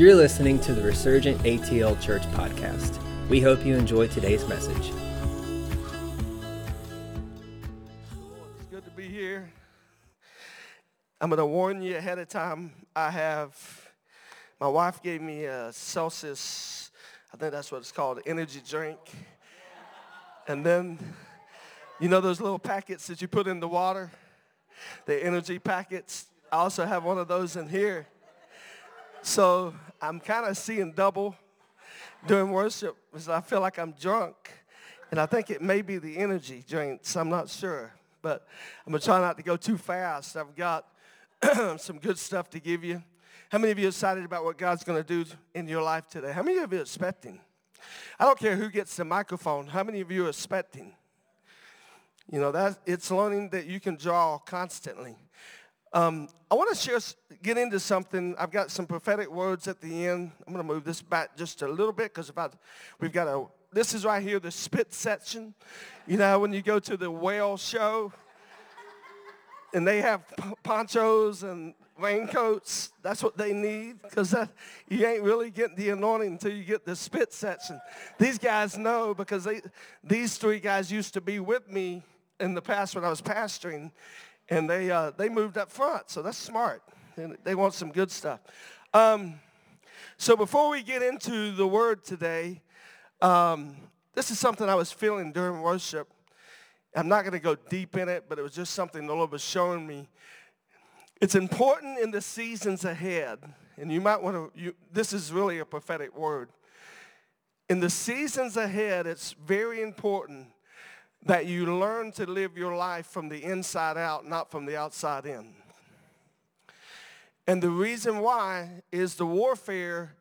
You're listening to the Resurgent ATL Church podcast. We hope you enjoy today's message. It's good to be here. I'm going to warn you ahead of time. I have, my wife gave me a Celsius, I think that's what it's called, energy drink. And then, you know those little packets that you put in the water? The energy packets. I also have one of those in here. So I'm kind of seeing double during worship because I feel like I'm drunk. And I think it may be the energy drinks. I'm not sure. But I'm going to try not to go too fast. I've got some good stuff to give you. How many of you excited about what God's going to do in your life today? How many of you are expecting? I don't care who gets the microphone. How many of you are expecting? You know, that it's learning that you can draw constantly. Um, I want to share, get into something. I've got some prophetic words at the end. I'm going to move this back just a little bit because we've got a, this is right here, the spit section. You know, when you go to the whale show and they have ponchos and raincoats, that's what they need because you ain't really getting the anointing until you get the spit section. These guys know because they, these three guys used to be with me in the past when I was pastoring and they, uh, they moved up front, so that's smart. And they want some good stuff. Um, so before we get into the word today, um, this is something I was feeling during worship. I'm not going to go deep in it, but it was just something the Lord was showing me. It's important in the seasons ahead, and you might want to, this is really a prophetic word. In the seasons ahead, it's very important that you learn to live your life from the inside out, not from the outside in. And the reason why is the warfare,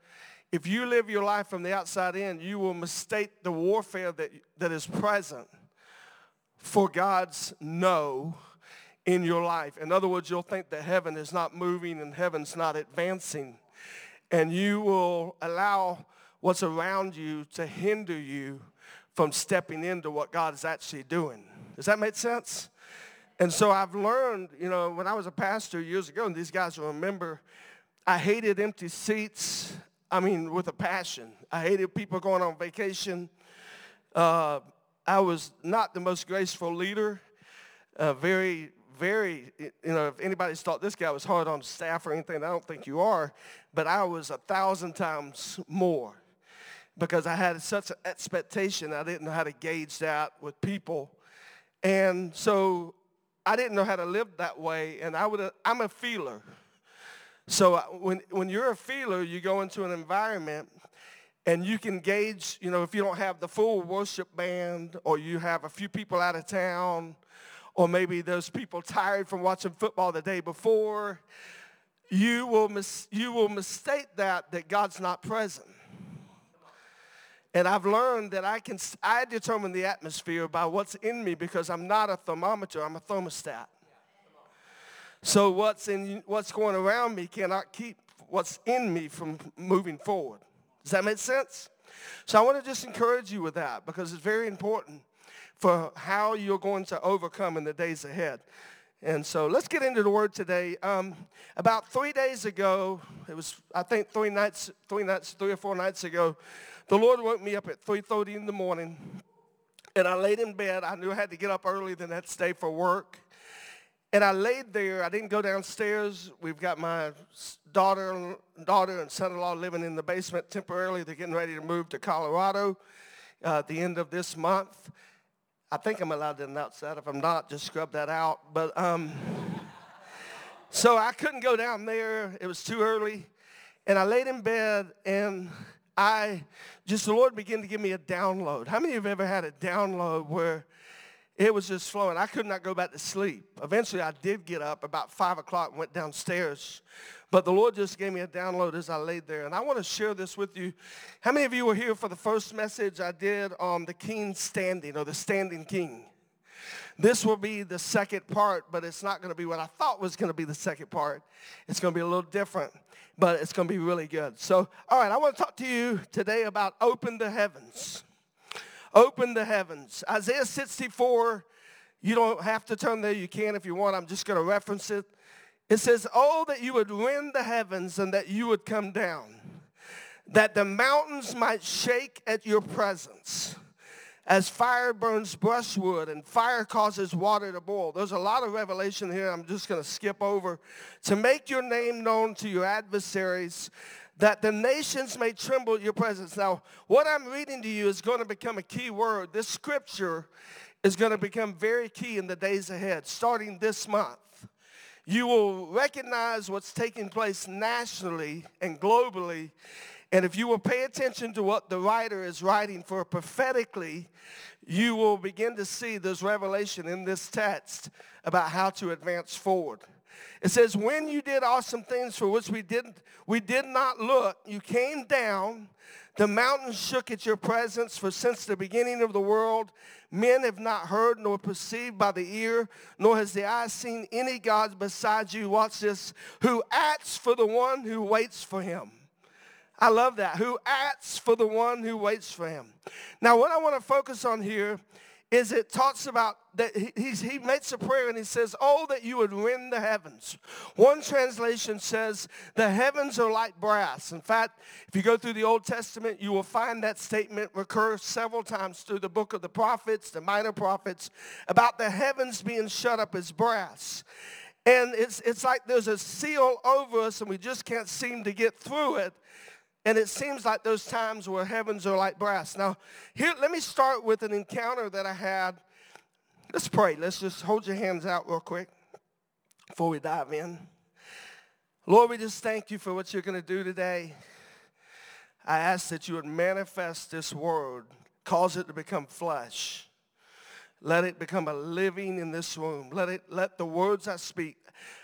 if you live your life from the outside in, you will mistake the warfare that, that is present for God's no in your life. In other words, you'll think that heaven is not moving and heaven's not advancing. And you will allow what's around you to hinder you from stepping into what God is actually doing. Does that make sense? And so I've learned, you know, when I was a pastor years ago, and these guys will remember, I hated empty seats. I mean, with a passion. I hated people going on vacation. Uh, I was not the most graceful leader. Uh, very, very, you know, if anybody's thought this guy was hard on staff or anything, I don't think you are. But I was a thousand times more because I had such an expectation. I didn't know how to gauge that with people. And so I didn't know how to live that way. And I would, I'm a feeler. So when, when you're a feeler, you go into an environment and you can gauge, you know, if you don't have the full worship band or you have a few people out of town or maybe those people tired from watching football the day before, you will, mis- you will mistake that that God's not present. And I've learned that I can, I determine the atmosphere by what's in me because I'm not a thermometer, I'm a thermostat. So what's, in, what's going around me cannot keep what's in me from moving forward. Does that make sense? So I want to just encourage you with that because it's very important for how you're going to overcome in the days ahead. And so let's get into the word today. Um, about three days ago, it was I think three nights, three nights, three or four nights ago, the Lord woke me up at 3.30 in the morning, and I laid in bed. I knew I had to get up early the next day for work. And I laid there. I didn't go downstairs. We've got my daughter, daughter and son-in-law living in the basement temporarily. They're getting ready to move to Colorado uh, at the end of this month. I think I'm allowed to announce that. If I'm not, just scrub that out. But um, so I couldn't go down there. It was too early. And I laid in bed and I just, the Lord began to give me a download. How many of you have ever had a download where it was just flowing? I could not go back to sleep. Eventually, I did get up about 5 o'clock and went downstairs. But the Lord just gave me a download as I laid there. And I want to share this with you. How many of you were here for the first message I did on the king standing or the standing king? This will be the second part, but it's not going to be what I thought was going to be the second part. It's going to be a little different but it's going to be really good. So, all right, I want to talk to you today about open the heavens. Open the heavens. Isaiah 64, you don't have to turn there. You can if you want. I'm just going to reference it. It says, Oh, that you would rend the heavens and that you would come down. that the mountains might shake at your presence as fire burns brushwood and fire causes water to boil. There's a lot of revelation here I'm just going to skip over. To make your name known to your adversaries, that the nations may tremble at your presence. Now, what I'm reading to you is going to become a key word. This scripture is going to become very key in the days ahead, starting this month. You will recognize what's taking place nationally and globally and if you will pay attention to what the writer is writing for prophetically, you will begin to see this revelation in this text about how to advance forward. It says, when you did awesome things for which we didn't, we did not look, you came down, the mountains shook at your presence, for since the beginning of the world, men have not heard nor perceived by the ear, nor has the eye seen any gods besides you. Watch this, who acts for the one who waits for him. I love that. Who acts for the one who waits for him. Now, what I want to focus on here is it talks about that he, he makes a prayer and he says, Oh, that you would rend the heavens. One translation says, The heavens are like brass. In fact, if you go through the Old Testament, you will find that statement recur several times through the book of the prophets, the minor prophets, about the heavens being shut up as brass. And it's, it's like there's a seal over us and we just can't seem to get through it. And it seems like those times where heavens are like brass. Now, here, let me start with an encounter that I had. Let's pray. Let's just hold your hands out real quick before we dive in. Lord, we just thank you for what you're going to do today. I ask that you would manifest this word, cause it to become flesh. Let it become a living in this room. Let it let the words I speak.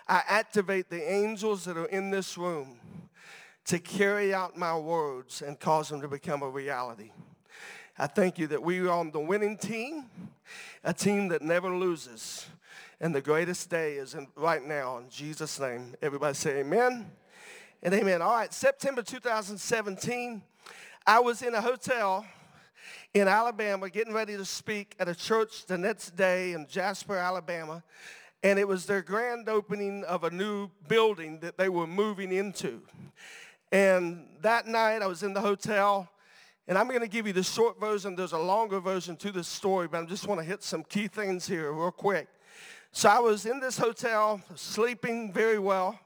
I activate the angels that are in this room to carry out my words and cause them to become a reality. I thank you that we are on the winning team, a team that never loses. And the greatest day is in, right now in Jesus' name. Everybody say amen and amen. All right, September 2017, I was in a hotel in Alabama getting ready to speak at a church the next day in Jasper, Alabama. And it was their grand opening of a new building that they were moving into. And that night I was in the hotel, and I'm going to give you the short version. There's a longer version to this story, but I just want to hit some key things here real quick. So I was in this hotel, sleeping very well,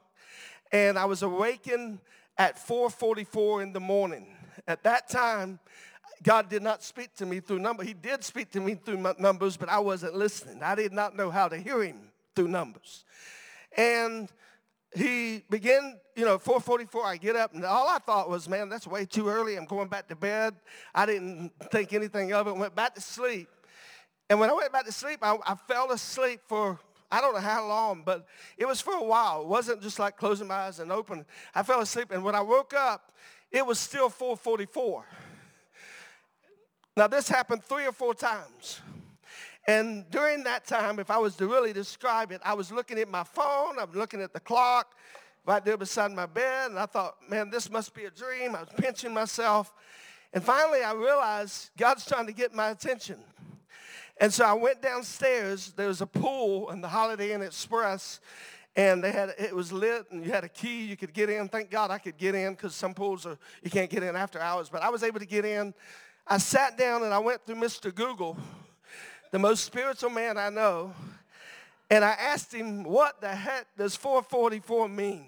and I was awakened at 4:44 in the morning. At that time, God did not speak to me through numbers. He did speak to me through numbers, but I wasn't listening. I did not know how to hear him through numbers. And he began, you know, 4:44. I get up, and all I thought was, man, that's way too early. I'm going back to bed. I didn't think anything of it. Went back to sleep, and when I went back to sleep, I, I fell asleep for I don't know how long, but it was for a while. It wasn't just like closing my eyes and open. I fell asleep, and when I woke up, it was still 4:44. Now this happened three or four times. And during that time, if I was to really describe it, I was looking at my phone, I'm looking at the clock right there beside my bed, and I thought, man, this must be a dream. I was pinching myself. And finally, I realized God's trying to get my attention. And so I went downstairs. There was a pool in the Holiday Inn Express, and they had it was lit, and you had a key. You could get in. Thank God I could get in because some pools are you can't get in after hours. But I was able to get in. I sat down and I went through Mr. Google the most spiritual man I know, and I asked him, What the heck does 444 mean?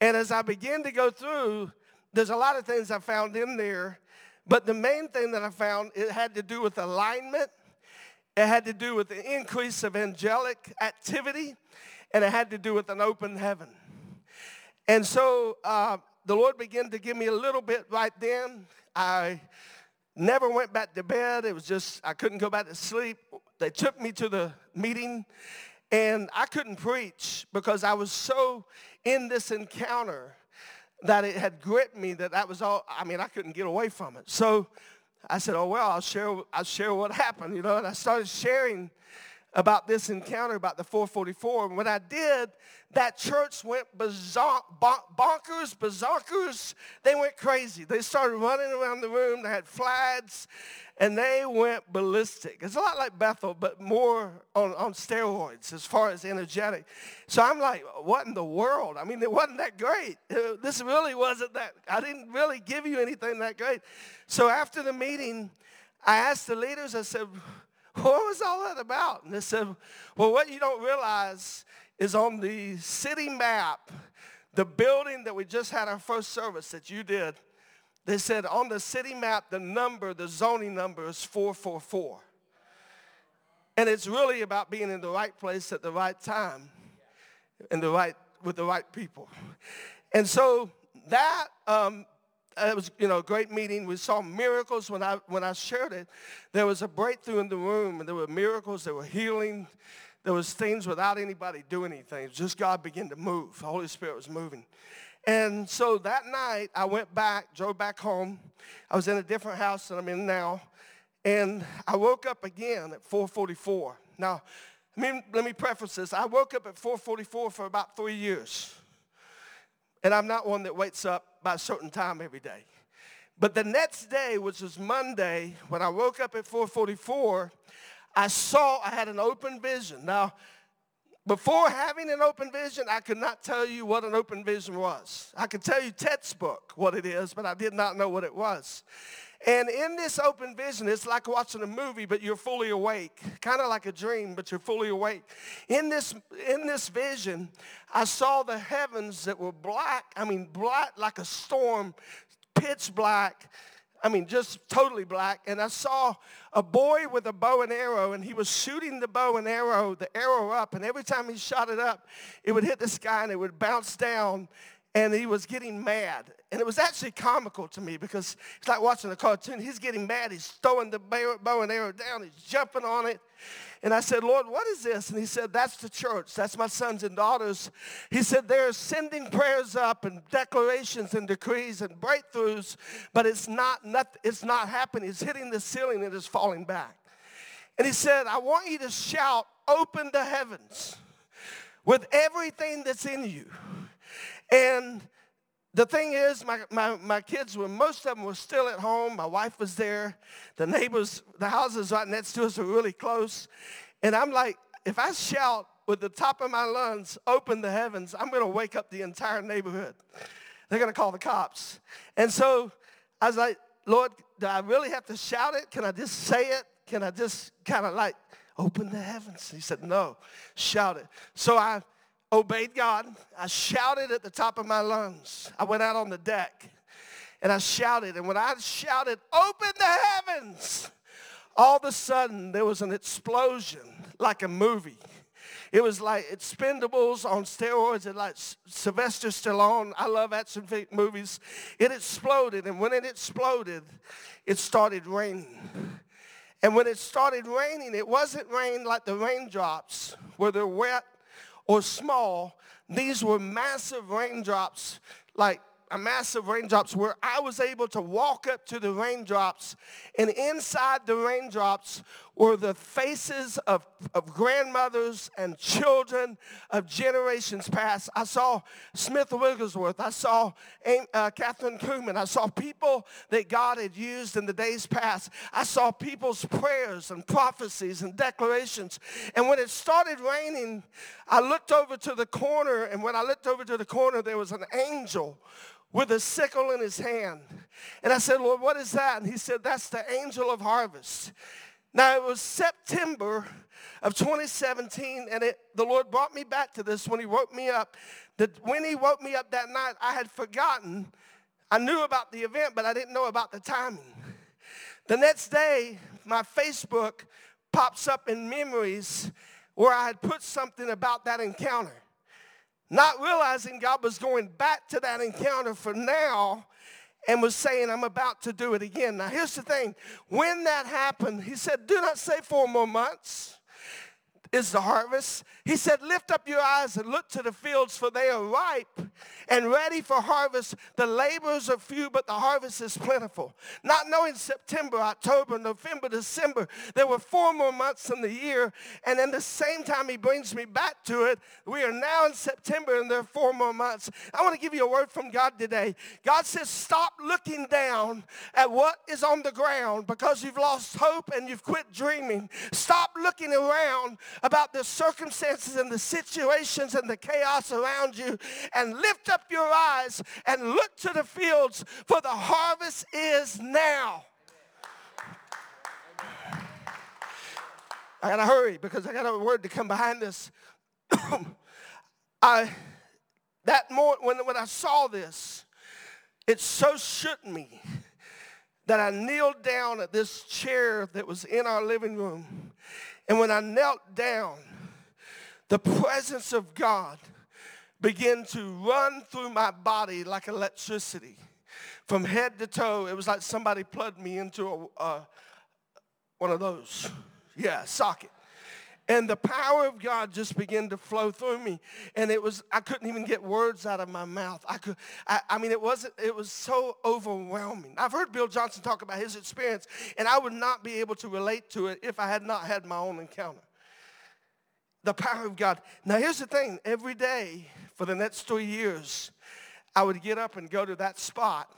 And as I began to go through, there's a lot of things I found in there, but the main thing that I found, it had to do with alignment, it had to do with the increase of angelic activity, and it had to do with an open heaven. And so uh, the Lord began to give me a little bit right then. I Never went back to bed. It was just, I couldn't go back to sleep. They took me to the meeting, and I couldn't preach because I was so in this encounter that it had gripped me that that was all, I mean, I couldn't get away from it. So I said, oh, well, I'll share, I'll share what happened, you know, and I started sharing about this encounter about the 444. And when I did, that church went bonkers, bazonkers. They went crazy. They started running around the room. They had flags, and they went ballistic. It's a lot like Bethel, but more on, on steroids as far as energetic. So I'm like, what in the world? I mean, it wasn't that great. This really wasn't that, I didn't really give you anything that great. So after the meeting, I asked the leaders, I said, what was all that about? And they said, well, what you don't realize is on the city map, the building that we just had our first service that you did, they said on the city map, the number, the zoning number is 444. And it's really about being in the right place at the right time, and the right, with the right people. And so that um, Uh, it was you know a great meeting. We saw miracles when I when I shared it. There was a breakthrough in the room, and there were miracles. There were healing. There was things without anybody doing anything. Just God began to move. The Holy Spirit was moving. And so that night, I went back, drove back home. I was in a different house than I'm in now. And I woke up again at 444. Now, let me, let me preface this. I woke up at 444 for about three years. And I'm not one that wakes up by a certain time every day. But the next day, which was Monday, when I woke up at 444, I saw I had an open vision. Now, before having an open vision, I could not tell you what an open vision was. I could tell you textbook what it is, but I did not know what it was. And in this open vision, it's like watching a movie, but you're fully awake. Kind of like a dream, but you're fully awake. In this, in this vision, I saw the heavens that were black. I mean, black like a storm, pitch black. I mean, just totally black. And I saw a boy with a bow and arrow, and he was shooting the bow and arrow, the arrow up. And every time he shot it up, it would hit the sky and it would bounce down and he was getting mad. And it was actually comical to me because it's like watching a cartoon. He's getting mad. He's throwing the bow and arrow down. He's jumping on it. And I said, Lord, what is this? And he said, That's the church. That's my sons and daughters. He said, They're sending prayers up and declarations and decrees and breakthroughs, but it's not, not, it's not happening. It's hitting the ceiling and it's falling back. And he said, I want you to shout, Open the heavens with everything that's in you. And the thing is, my, my, my kids were, most of them were still at home. My wife was there. The neighbors, the houses right next to us are really close. And I'm like, if I shout with the top of my lungs, open the heavens, I'm going to wake up the entire neighborhood. They're going to call the cops. And so I was like, Lord, do I really have to shout it? Can I just say it? Can I just kind of like open the heavens? He said, no, shout it. So I obeyed God. I shouted at the top of my lungs. I went out on the deck and I shouted. And when I shouted, open the heavens, all of a sudden there was an explosion like a movie. It was like Expendables on steroids and like Sylvester Stallone. I love action movies. It exploded, and when it exploded, it started raining. And when it started raining, it wasn't rain like the raindrops where they're wet or small, these were massive raindrops, like a massive raindrops where I was able to walk up to the raindrops and inside the raindrops were the faces of, of grandmothers and children of generations past. I saw Smith Wigglesworth. I saw uh, Kathryn Kuhlman. I saw people that God had used in the days past. I saw people's prayers and prophecies and declarations. And when it started raining, I looked over to the corner and when I looked over to the corner, there was an angel with a sickle in his hand. And I said, Lord, what is that? And he said, that's the angel of harvest. Now it was September of 2017, and it, the Lord brought me back to this when he woke me up. That when he woke me up that night, I had forgotten. I knew about the event, but I didn't know about the timing. The next day, my Facebook pops up in memories where I had put something about that encounter not realizing God was going back to that encounter for now and was saying, I'm about to do it again. Now, here's the thing when that happened, he said, Do not say four more months. Is the harvest. He said, Lift up your eyes and look to the fields, for they are ripe and ready for harvest. The laborers are few, but the harvest is plentiful. Not knowing September, October, November, December, there were four more months in the year. And in the same time, he brings me back to it. We are now in September, and there are four more months. I want to give you a word from God today. God says, Stop looking down at what is on the ground because you've lost hope and you've quit dreaming. Stop looking around about the circumstances and the situations and the chaos around you and lift up your eyes and look to the fields for the harvest is now. I gotta hurry because I got a word to come behind this. I that morning when, when I saw this, it so shook me that I kneeled down at this chair that was in our living room and when I knelt down, the presence of God began to run through my body like electricity. From head to toe, it was like somebody plugged me into a, uh, one of those. Yeah, socket. And the power of God just began to flow through me. And it was, I couldn't even get words out of my mouth. I could, I, I mean, it wasn't, it was so overwhelming. I've heard Bill Johnson talk about his experience, and I would not be able to relate to it if I had not had my own encounter. The power of God. Now, here's the thing every day for the next three years, I would get up and go to that spot.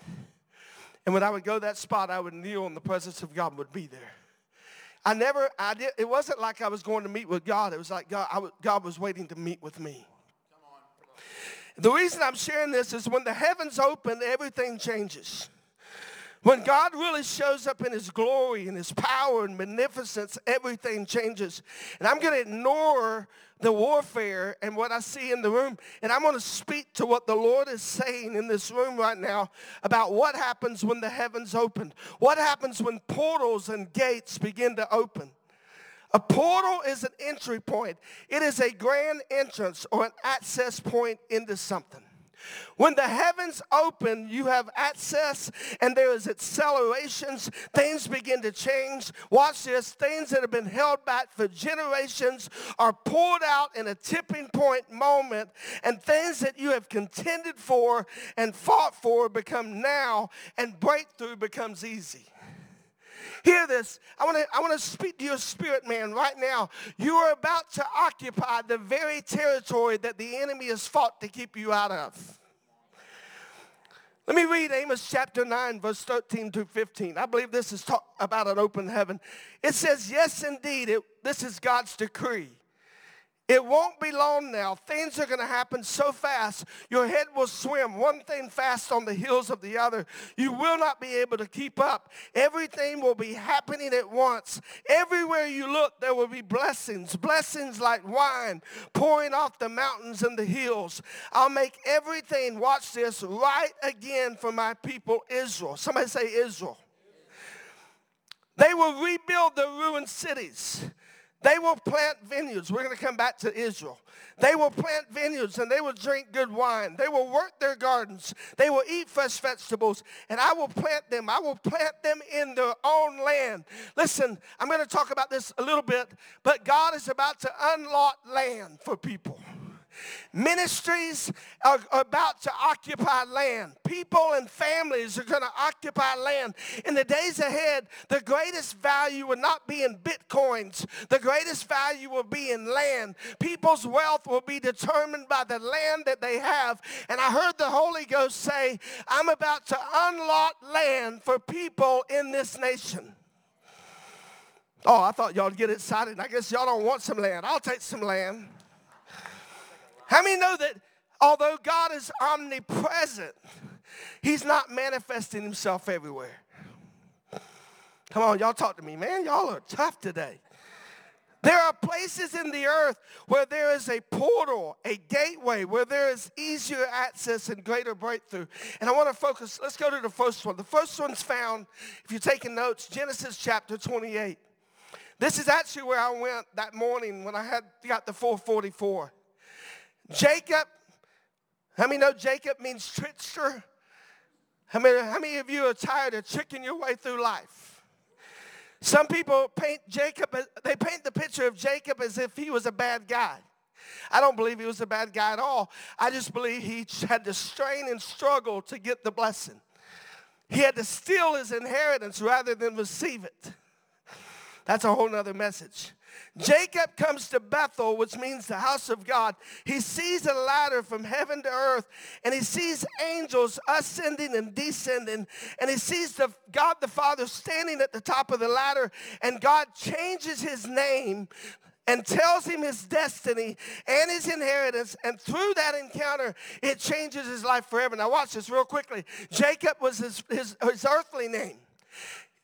And when I would go to that spot, I would kneel and the presence of God would be there. I never, I did, it wasn't like I was going to meet with God. It was like God, God was waiting to meet with me. The reason I'm sharing this is when the heavens open, everything changes. When God really shows up in his glory and his power and magnificence, everything changes. And I'm going to ignore the warfare and what I see in the room. And I'm going to speak to what the Lord is saying in this room right now about what happens when the heavens open. What happens when portals and gates begin to open. A portal is an entry point. It is a grand entrance or an access point into something. When the heavens open, you have access and there is accelerations. Things begin to change. Watch this. Things that have been held back for generations are poured out in a tipping point moment, and things that you have contended for and fought for become now, and breakthrough becomes easy. Hear this. I want to I want to speak to your spirit man right now. You are about to occupy the very territory that the enemy has fought to keep you out of. Let me read Amos chapter 9, verse 13 to 15. I believe this is talk about an open heaven. It says, Yes, indeed, it, this is God's decree. It won't be long now. Things are going to happen so fast. Your head will swim one thing fast on the heels of the other. You will not be able to keep up. Everything will be happening at once. Everywhere you look, there will be blessings. Blessings like wine pouring off the mountains and the hills. I'll make everything, watch this, right again for my people Israel. Somebody say Israel. They will rebuild the ruined cities. They will plant vineyards. We're going to come back to Israel. They will plant vineyards and they will drink good wine. They will work their gardens. They will eat fresh vegetables. And I will plant them. I will plant them in their own land. Listen, I'm going to talk about this a little bit, but God is about to unlock land for people. Ministries are about to occupy land. People and families are going to occupy land. In the days ahead, the greatest value will not be in bitcoins. The greatest value will be in land. People's wealth will be determined by the land that they have. And I heard the Holy Ghost say, I'm about to unlock land for people in this nation. Oh, I thought y'all would get excited. I guess y'all don't want some land. I'll take some land. How many know that although God is omnipresent, He's not manifesting Himself everywhere? Come on, y'all talk to me, man. Y'all are tough today. There are places in the earth where there is a portal, a gateway, where there is easier access and greater breakthrough. And I want to focus, let's go to the first one. The first one's found, if you're taking notes, Genesis chapter 28. This is actually where I went that morning when I had got the 444. Jacob, how many know Jacob means trickster? How many, how many of you are tired of tricking your way through life? Some people paint Jacob, they paint the picture of Jacob as if he was a bad guy. I don't believe he was a bad guy at all. I just believe he had to strain and struggle to get the blessing. He had to steal his inheritance rather than receive it. That's a whole nother message. Jacob comes to Bethel, which means the house of God. He sees a ladder from heaven to earth, and he sees angels ascending and descending, and he sees the God the Father standing at the top of the ladder, and God changes his name and tells him his destiny and his inheritance. And through that encounter, it changes his life forever. Now, watch this real quickly. Jacob was his, his, his earthly name.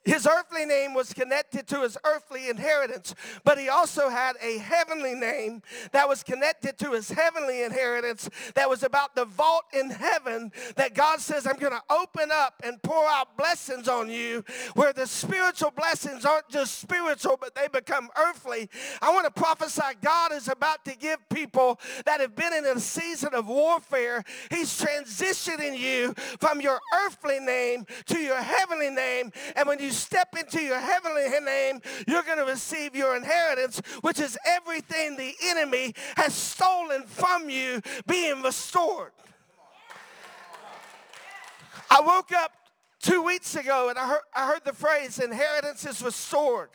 His earthly name was connected to his earthly inheritance, but he also had a heavenly name that was connected to his heavenly inheritance that was about the vault in heaven that God says, I'm going to open up and pour out blessings on you where the spiritual blessings aren't just spiritual, but they become earthly. I want to prophesy God is about to give people that have been in a season of warfare, He's transitioning you from your earthly name to your heavenly name. And when you step into your heavenly name, you're going to receive your inheritance, which is everything the enemy has stolen from you being restored. I woke up two weeks ago and I heard, I heard the phrase inheritance is restored.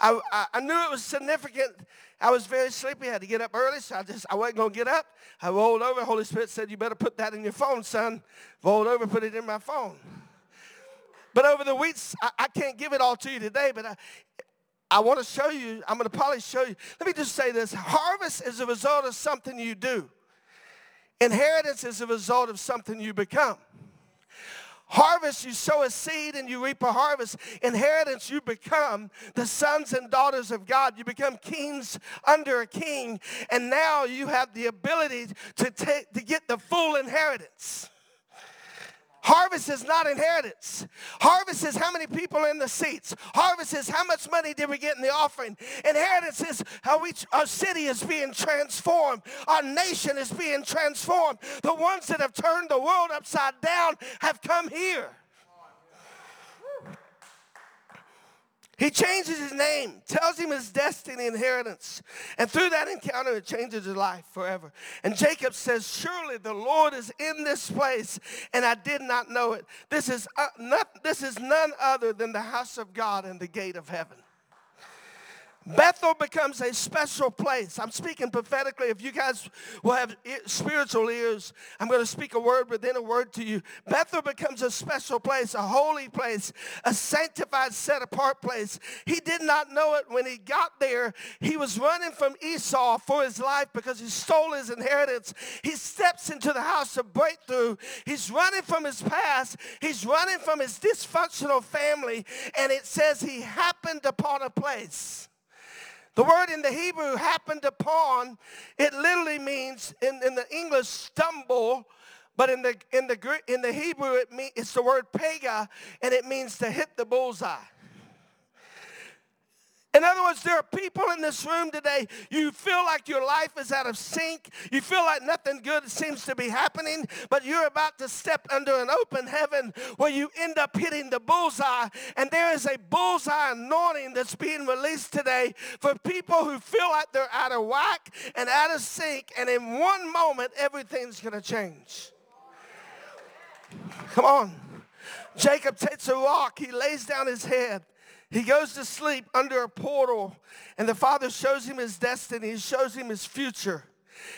I, I, I, knew it was significant. I was very sleepy. I had to get up early, so I just I wasn't gonna get up. I rolled over. Holy Spirit said, "You better put that in your phone, son." Rolled over, put it in my phone. But over the weeks, I, I can't give it all to you today, but I, I want to show you, I'm going to probably show you. Let me just say this harvest is a result of something you do, inheritance is a result of something you become. Harvest, you sow a seed and you reap a harvest. Inheritance, you become the sons and daughters of God. You become kings under a king. And now you have the ability to, take, to get the full inheritance. Harvest is not inheritance. Harvest is how many people in the seats. Harvest is how much money did we get in the offering. Inheritance is how we, our city is being transformed. Our nation is being transformed. The ones that have turned the world upside down have come here. He changes his name, tells him his destiny, inheritance. And through that encounter, it changes his life forever. And Jacob says, Surely the Lord is in this place, and I did not know it. This is, uh, not, this is none other than the house of God and the gate of heaven. Bethel becomes a special place. I'm speaking prophetically. If you guys will have spiritual ears, I'm going to speak a word within a word to you. Bethel becomes a special place, a holy place, a sanctified, set apart place. He did not know it when he got there. He was running from Esau for his life because he stole his inheritance. He steps into the house of breakthrough. He's running from his past, he's running from his dysfunctional family, and it says he happened upon a place. The word in the Hebrew happened upon, it literally means in, in the English stumble, but in the, in the, in the Hebrew it mean, it's the word pega, and it means to hit the bullseye. In other words, there are people in this room today, you feel like your life is out of sync. You feel like nothing good seems to be happening, but you're about to step under an open heaven where you end up hitting the bullseye. And there is a bullseye anointing that's being released today for people who feel like they're out of whack and out of sync. And in one moment, everything's going to change. Come on. Jacob takes a rock, he lays down his head. He goes to sleep under a portal, and the Father shows him his destiny, he shows him his future.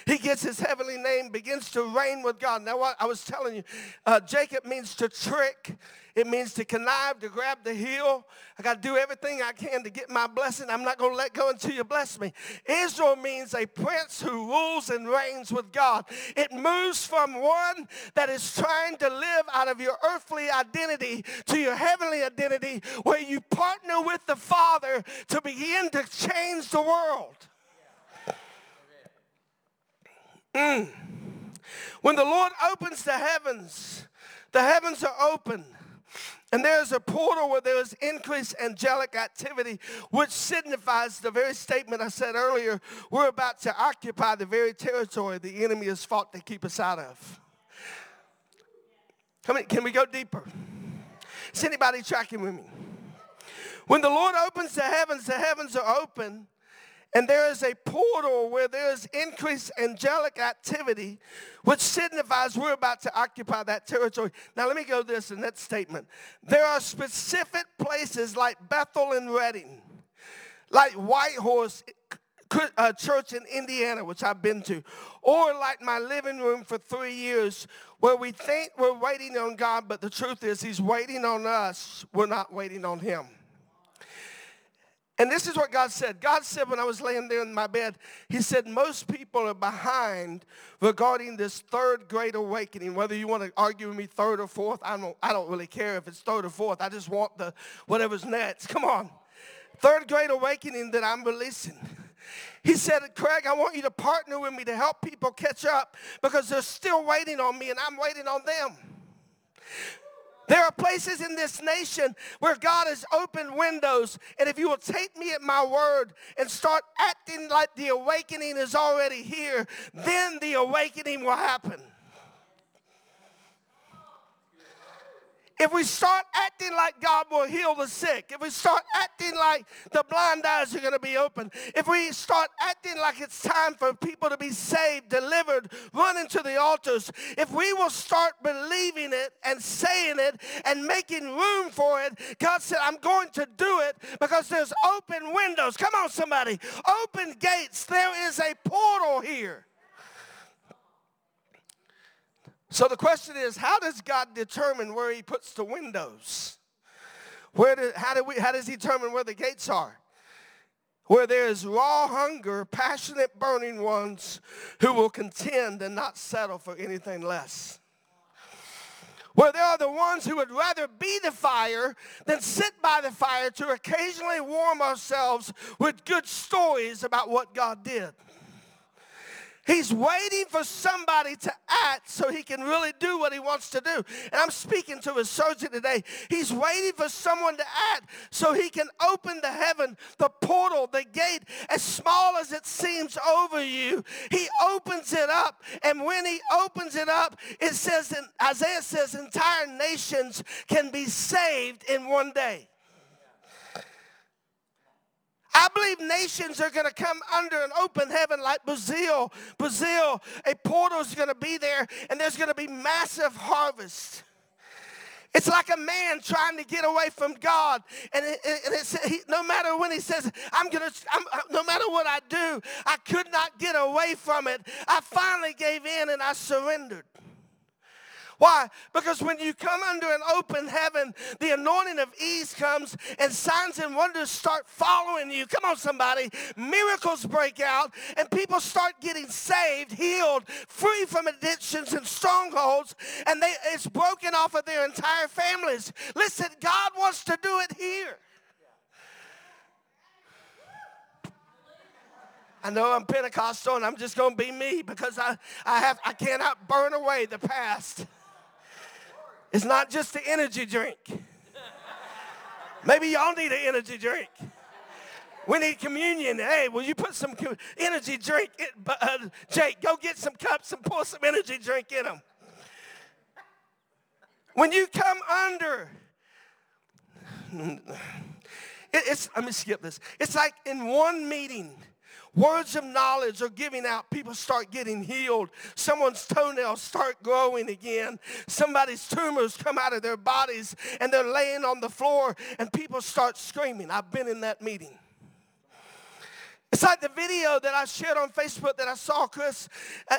He gets his heavenly name, begins to reign with God. Now, what I was telling you, uh, Jacob means to trick. It means to connive, to grab the heel. I got to do everything I can to get my blessing. I'm not going to let go until you bless me. Israel means a prince who rules and reigns with God. It moves from one that is trying to live out of your earthly identity to your heavenly identity, where you partner with the Father to begin to change the world. Mm. When the Lord opens the heavens, the heavens are open. And there's a portal where there is increased angelic activity, which signifies the very statement I said earlier we're about to occupy the very territory the enemy has fought to keep us out of. Come on, can we go deeper? Is anybody tracking with me? When the Lord opens the heavens, the heavens are open. And there is a portal where there is increased angelic activity, which signifies we're about to occupy that territory. Now, let me go this in that statement. There are specific places like Bethel and Redding, like Whitehorse uh, Church in Indiana, which I've been to, or like my living room for three years, where we think we're waiting on God, but the truth is, He's waiting on us. We're not waiting on Him. And this is what God said. God said when I was laying there in my bed, He said, most people are behind regarding this third great awakening. Whether you want to argue with me third or fourth, I don't, I don't really care if it's third or fourth. I just want the whatever's next. Come on. Third great awakening that I'm releasing. He said, Craig, I want you to partner with me to help people catch up because they're still waiting on me and I'm waiting on them. There are places in this nation where God has opened windows, and if you will take me at my word and start acting like the awakening is already here, then the awakening will happen. If we start acting like God will heal the sick, if we start acting like the blind eyes are going to be open, if we start acting like it's time for people to be saved, delivered, running to the altars, if we will start believing it and saying it and making room for it, God said, I'm going to do it because there's open windows. Come on, somebody. Open gates. There is a portal here. So the question is, how does God determine where he puts the windows? Where do, how, do we, how does he determine where the gates are? Where there is raw hunger, passionate burning ones who will contend and not settle for anything less. Where there are the ones who would rather be the fire than sit by the fire to occasionally warm ourselves with good stories about what God did. He's waiting for somebody to act so he can really do what he wants to do. And I'm speaking to a surgeon today. He's waiting for someone to act so he can open the heaven, the portal, the gate, as small as it seems over you. He opens it up. And when he opens it up, it says, Isaiah says, entire nations can be saved in one day. I believe nations are going to come under an open heaven like Brazil. Brazil, a portal is going to be there, and there's going to be massive harvest. It's like a man trying to get away from God, and, it, and he, no matter when he says, "I'm gonna," I'm, uh, no matter what I do, I could not get away from it. I finally gave in and I surrendered. Why? Because when you come under an open heaven, the anointing of ease comes and signs and wonders start following you. Come on, somebody. Miracles break out and people start getting saved, healed, free from addictions and strongholds, and they, it's broken off of their entire families. Listen, God wants to do it here. I know I'm Pentecostal and I'm just going to be me because I, I, have, I cannot burn away the past. It's not just the energy drink. Maybe y'all need an energy drink. We need communion. Hey, will you put some energy drink? In, uh, Jake, go get some cups and pour some energy drink in them. When you come under, it's, let me skip this. It's like in one meeting, Words of knowledge are giving out. People start getting healed. Someone's toenails start growing again. Somebody's tumors come out of their bodies and they're laying on the floor and people start screaming. I've been in that meeting. It's like the video that I shared on Facebook that I saw, Chris,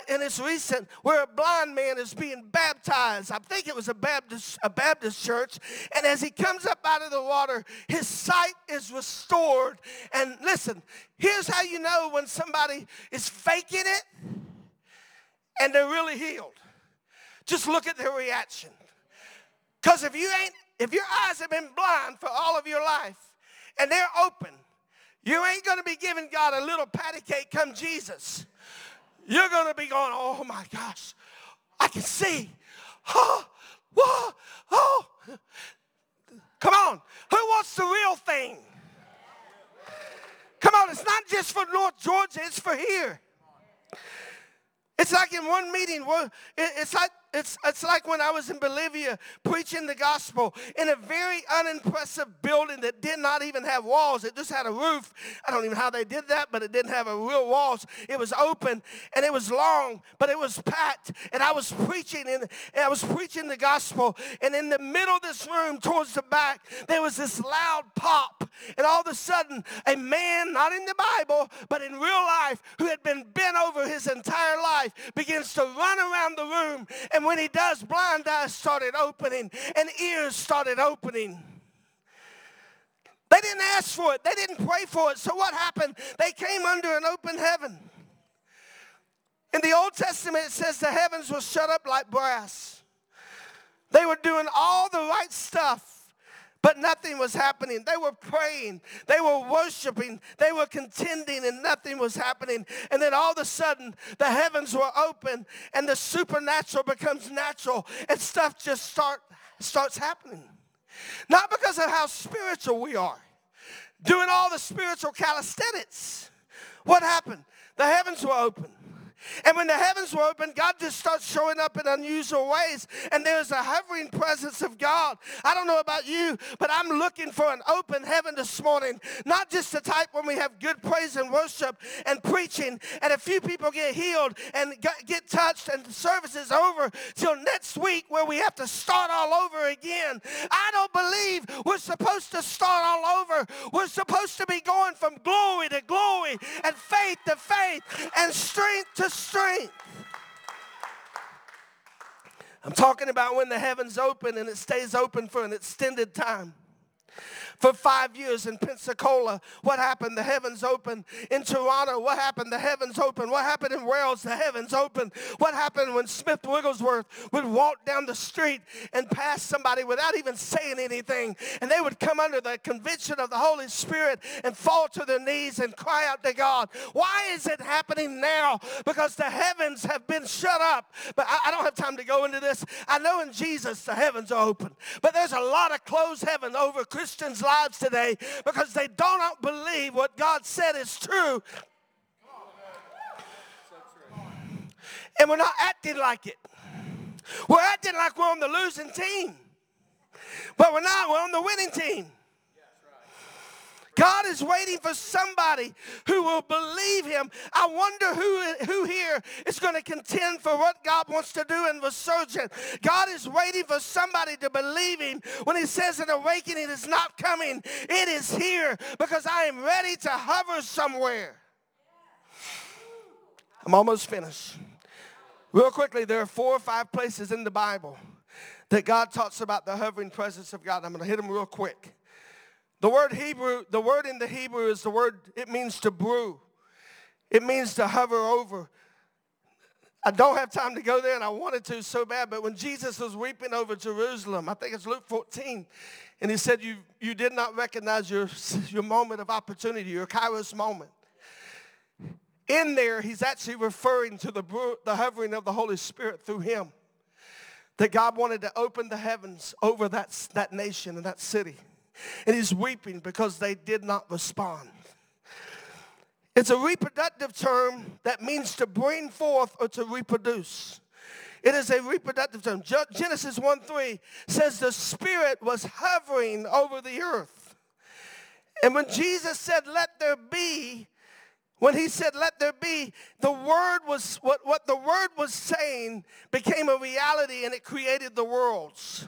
and it's recent, where a blind man is being baptized. I think it was a Baptist, a Baptist church. And as he comes up out of the water, his sight is restored. And listen, here's how you know when somebody is faking it and they're really healed. Just look at their reaction. Because if you ain't, if your eyes have been blind for all of your life and they're open, you ain't going to be giving God a little patty cake come Jesus. You're going to be going, oh my gosh, I can see. Oh, whoa, oh. Come on. Who wants the real thing? Come on, it's not just for North Georgia, it's for here. It's like in one meeting, it's like it's, it's like when I was in Bolivia preaching the gospel in a very unimpressive building that did not even have walls. It just had a roof. I don't even know how they did that, but it didn't have a real walls. It was open and it was long, but it was packed. And I was preaching and I was preaching the gospel. And in the middle of this room, towards the back, there was this loud pop. And all of a sudden, a man, not in the Bible, but in real life, who had been bent over his entire life, begins to run around the room. And when he does, blind eyes started opening and ears started opening. They didn't ask for it. They didn't pray for it. So what happened? They came under an open heaven. In the Old Testament, it says the heavens were shut up like brass. They were doing all the right stuff but nothing was happening. They were praying, they were worshiping, they were contending, and nothing was happening. And then all of a sudden, the heavens were open, and the supernatural becomes natural, and stuff just start, starts happening. Not because of how spiritual we are, doing all the spiritual calisthenics. What happened? The heavens were open. And when the heavens were open, God just starts showing up in unusual ways. And there's a hovering presence of God. I don't know about you, but I'm looking for an open heaven this morning. Not just the type when we have good praise and worship and preaching, and a few people get healed and get touched, and the service is over till next week where we have to start all over again. I don't believe we're supposed to start all over. We're supposed to be going from glory to glory and faith to faith and strength to strength. I'm talking about when the heavens open and it stays open for an extended time for five years in Pensacola. What happened? The heavens opened. In Toronto, what happened? The heavens opened. What happened in Wales? The heavens opened. What happened when Smith Wigglesworth would walk down the street and pass somebody without even saying anything? And they would come under the conviction of the Holy Spirit and fall to their knees and cry out to God. Why is it happening now? Because the heavens have been shut up. But I, I don't have time to go into this. I know in Jesus the heavens are open. But there's a lot of closed heaven over Christians' lives today because they do not believe what God said is true. And we're not acting like it. We're acting like we're on the losing team. But we're not, we're on the winning team. God is waiting for somebody who will believe him. I wonder who, who here is going to contend for what God wants to do in Resurgent. God is waiting for somebody to believe him when he says an awakening is not coming. It is here because I am ready to hover somewhere. I'm almost finished. Real quickly, there are four or five places in the Bible that God talks about the hovering presence of God. I'm going to hit them real quick. The word Hebrew, the word in the Hebrew is the word, it means to brew. It means to hover over. I don't have time to go there, and I wanted to so bad, but when Jesus was weeping over Jerusalem, I think it's Luke 14, and he said, You, you did not recognize your, your moment of opportunity, your kairos moment. In there, he's actually referring to the, the hovering of the Holy Spirit through him. That God wanted to open the heavens over that, that nation and that city and he's weeping because they did not respond. It's a reproductive term that means to bring forth or to reproduce. It is a reproductive term. Genesis 1 3 says the Spirit was hovering over the earth. And when Jesus said, Let there be, when he said, Let there be, the word was, what, what the word was saying became a reality and it created the worlds.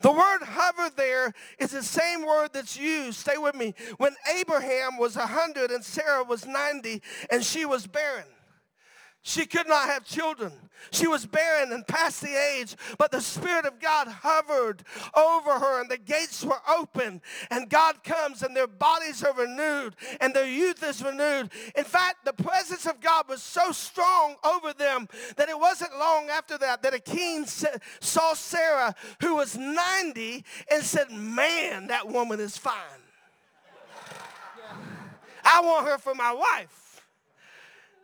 The word hover there is the same word that's used, stay with me, when Abraham was 100 and Sarah was 90 and she was barren. She could not have children. She was barren and past the age, but the Spirit of God hovered over her and the gates were open. And God comes and their bodies are renewed and their youth is renewed. In fact, the presence of God was so strong over them that it wasn't long after that that a king saw Sarah, who was 90, and said, Man, that woman is fine. I want her for my wife.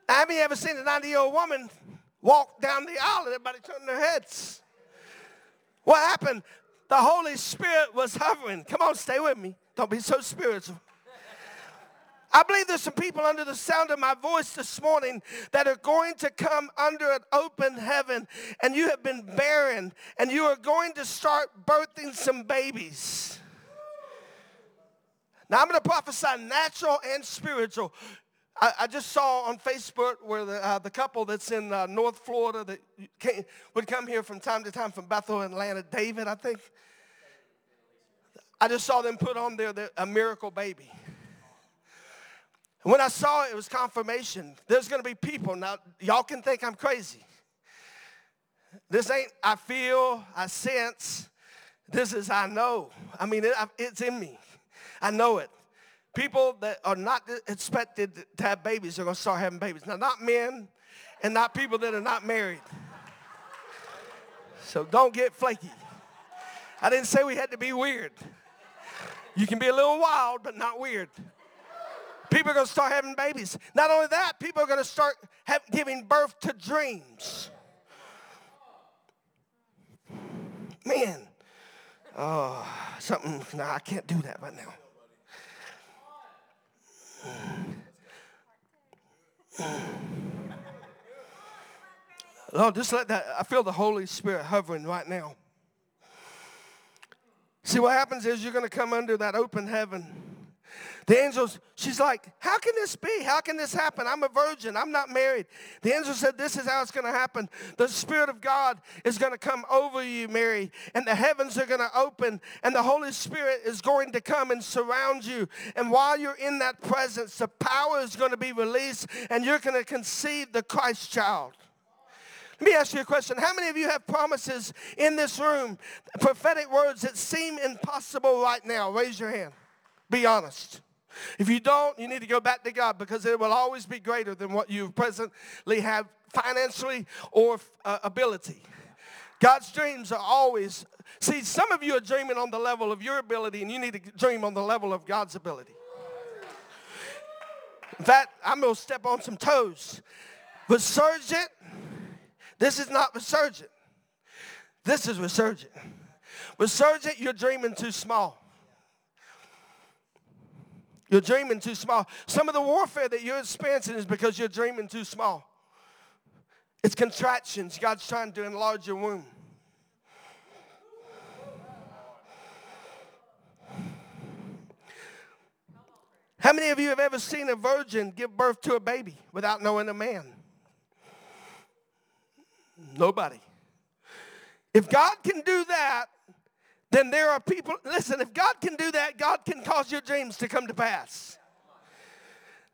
Have you ever seen a 90 year old woman walk down the aisle and everybody turning their heads? What happened? The Holy Spirit was hovering. Come on, stay with me. Don't be so spiritual. I believe there's some people under the sound of my voice this morning that are going to come under an open heaven and you have been barren and you are going to start birthing some babies. Now I'm going to prophesy natural and spiritual. I, I just saw on Facebook where the, uh, the couple that's in uh, North Florida that came, would come here from time to time from Bethel, Atlanta, David, I think. I just saw them put on there the, a miracle baby. When I saw it, it was confirmation. There's going to be people. Now, y'all can think I'm crazy. This ain't, I feel, I sense. This is, I know. I mean, it, it's in me. I know it. People that are not expected to have babies are going to start having babies. Now, not men and not people that are not married. So don't get flaky. I didn't say we had to be weird. You can be a little wild, but not weird. People are going to start having babies. Not only that, people are going to start have, giving birth to dreams. Man, oh, something, no, I can't do that right now. Lord, just let that, I feel the Holy Spirit hovering right now. See, what happens is you're going to come under that open heaven the angels, she's like, How can this be? How can this happen? I'm a virgin. I'm not married. The angel said, This is how it's going to happen. The Spirit of God is going to come over you, Mary, and the heavens are going to open, and the Holy Spirit is going to come and surround you. And while you're in that presence, the power is going to be released, and you're going to conceive the Christ child. Let me ask you a question. How many of you have promises in this room, prophetic words that seem impossible right now? Raise your hand. Be honest. If you don't, you need to go back to God because it will always be greater than what you presently have financially or uh, ability. God's dreams are always, see, some of you are dreaming on the level of your ability, and you need to dream on the level of God's ability. In fact, I'm going to step on some toes. Resurgent, this is not resurgent. This is resurgent. Resurgent, you're dreaming too small. You're dreaming too small. Some of the warfare that you're experiencing is because you're dreaming too small. It's contractions. God's trying to enlarge your womb. How many of you have ever seen a virgin give birth to a baby without knowing a man? Nobody. If God can do that, then there are people, listen, if God can do that, God can cause your dreams to come to pass.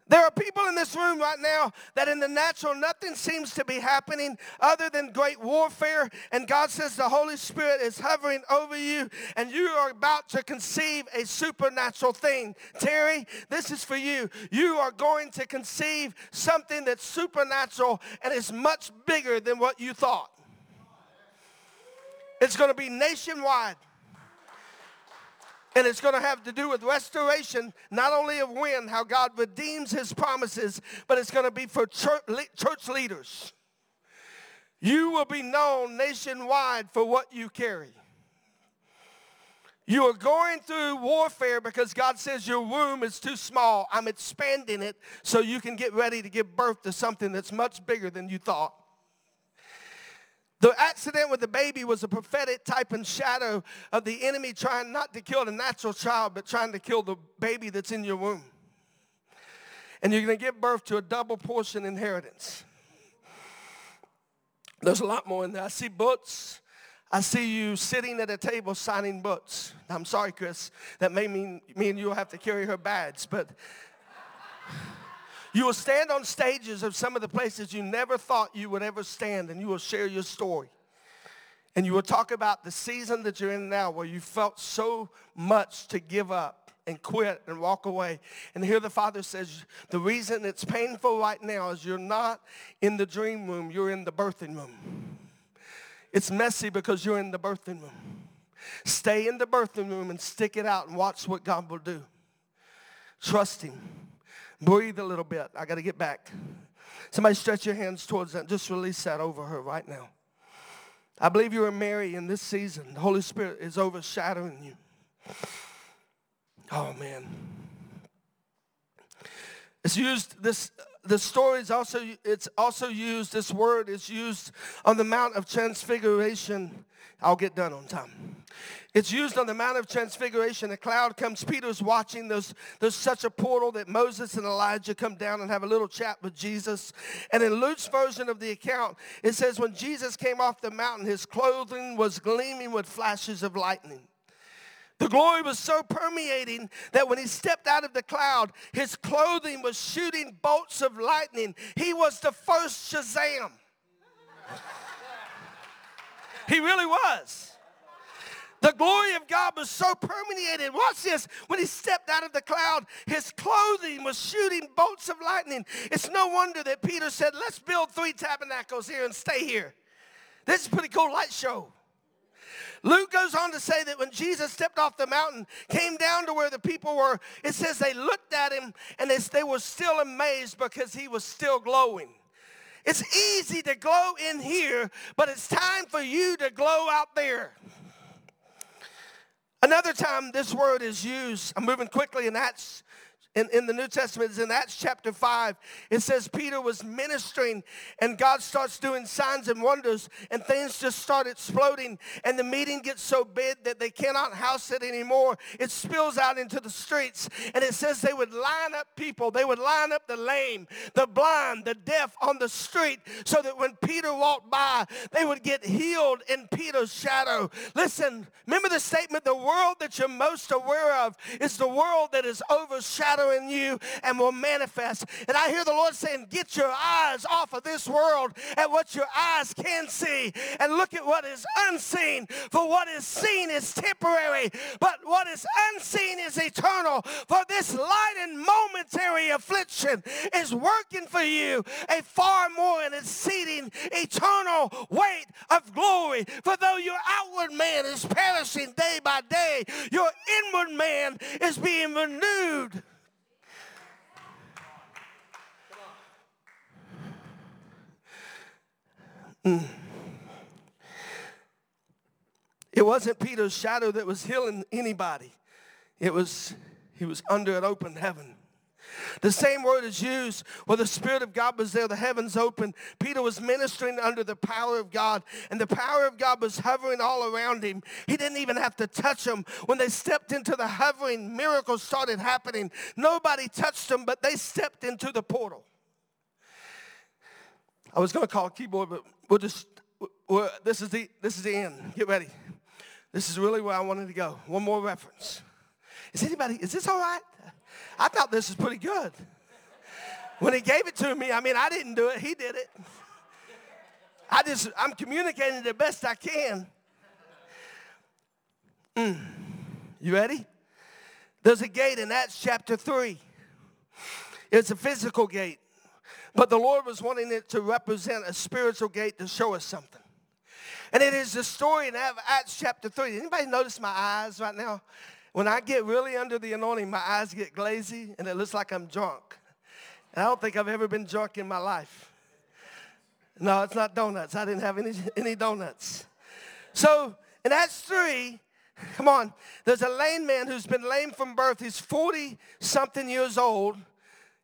There are people in this room right now that in the natural nothing seems to be happening other than great warfare. And God says the Holy Spirit is hovering over you and you are about to conceive a supernatural thing. Terry, this is for you. You are going to conceive something that's supernatural and is much bigger than what you thought. It's going to be nationwide. And it's going to have to do with restoration, not only of when, how God redeems his promises, but it's going to be for church, leaders. You will be known nationwide for what you carry. You are going through warfare because God says your womb is too small. I'm expanding it so you can get ready to give birth to something that's much bigger than you thought. The accident with the baby was a prophetic type and shadow of the enemy trying not to kill the natural child, but trying to kill the baby that's in your womb. And you're going to give birth to a double portion inheritance. There's a lot more in there. I see books. I see you sitting at a table signing books. I'm sorry, Chris. That may mean me and you will have to carry her badge, but you will stand on stages of some of the places you never thought you would ever stand, and you will share your story. And you will talk about the season that you're in now where you felt so much to give up and quit and walk away. And here the Father says, the reason it's painful right now is you're not in the dream room, you're in the birthing room. It's messy because you're in the birthing room. Stay in the birthing room and stick it out and watch what God will do. Trust Him. Breathe a little bit. I got to get back. Somebody stretch your hands towards that. Just release that over her right now. I believe you are Mary in this season. The Holy Spirit is overshadowing you. Oh, man. It's used this the story is also it's also used this word is used on the mount of transfiguration i'll get done on time it's used on the mount of transfiguration a cloud comes peter's watching there's, there's such a portal that moses and elijah come down and have a little chat with jesus and in luke's version of the account it says when jesus came off the mountain his clothing was gleaming with flashes of lightning the glory was so permeating that when he stepped out of the cloud, his clothing was shooting bolts of lightning. He was the first Shazam. he really was. The glory of God was so permeated. Watch this. When he stepped out of the cloud, his clothing was shooting bolts of lightning. It's no wonder that Peter said, Let's build three tabernacles here and stay here. This is a pretty cool light show. Luke goes on to say that when Jesus stepped off the mountain, came down to where the people were, it says they looked at him and they, they were still amazed because he was still glowing. It's easy to glow in here, but it's time for you to glow out there. Another time this word is used, I'm moving quickly, and that's in, in the New Testament, it's in Acts chapter 5. It says Peter was ministering and God starts doing signs and wonders and things just start exploding and the meeting gets so big that they cannot house it anymore. It spills out into the streets and it says they would line up people. They would line up the lame, the blind, the deaf on the street so that when Peter walked by, they would get healed in Peter's shadow. Listen, remember the statement, the world that you're most aware of is the world that is overshadowed in you and will manifest. And I hear the Lord saying, get your eyes off of this world at what your eyes can see and look at what is unseen. For what is seen is temporary, but what is unseen is eternal. For this light and momentary affliction is working for you a far more and exceeding eternal weight of glory. For though your outward man is perishing day by day, your inward man is being renewed It wasn't Peter's shadow that was healing anybody. It was he was under an open heaven. The same word is used where the Spirit of God was there, the heavens open. Peter was ministering under the power of God, and the power of God was hovering all around him. He didn't even have to touch them. When they stepped into the hovering, miracles started happening. Nobody touched them, but they stepped into the portal. I was going to call keyboard, but we'll just, we're, this, is the, this is the end. Get ready. This is really where I wanted to go. One more reference. Is anybody, is this all right? I thought this was pretty good. When he gave it to me, I mean, I didn't do it, he did it. I just, I'm communicating the best I can. Mm. You ready? There's a gate in Acts chapter 3. It's a physical gate. But the Lord was wanting it to represent a spiritual gate to show us something. And it is the story in Acts chapter 3. Anybody notice my eyes right now? When I get really under the anointing, my eyes get glazy and it looks like I'm drunk. And I don't think I've ever been drunk in my life. No, it's not donuts. I didn't have any, any donuts. So in Acts 3, come on, there's a lame man who's been lame from birth. He's 40 something years old.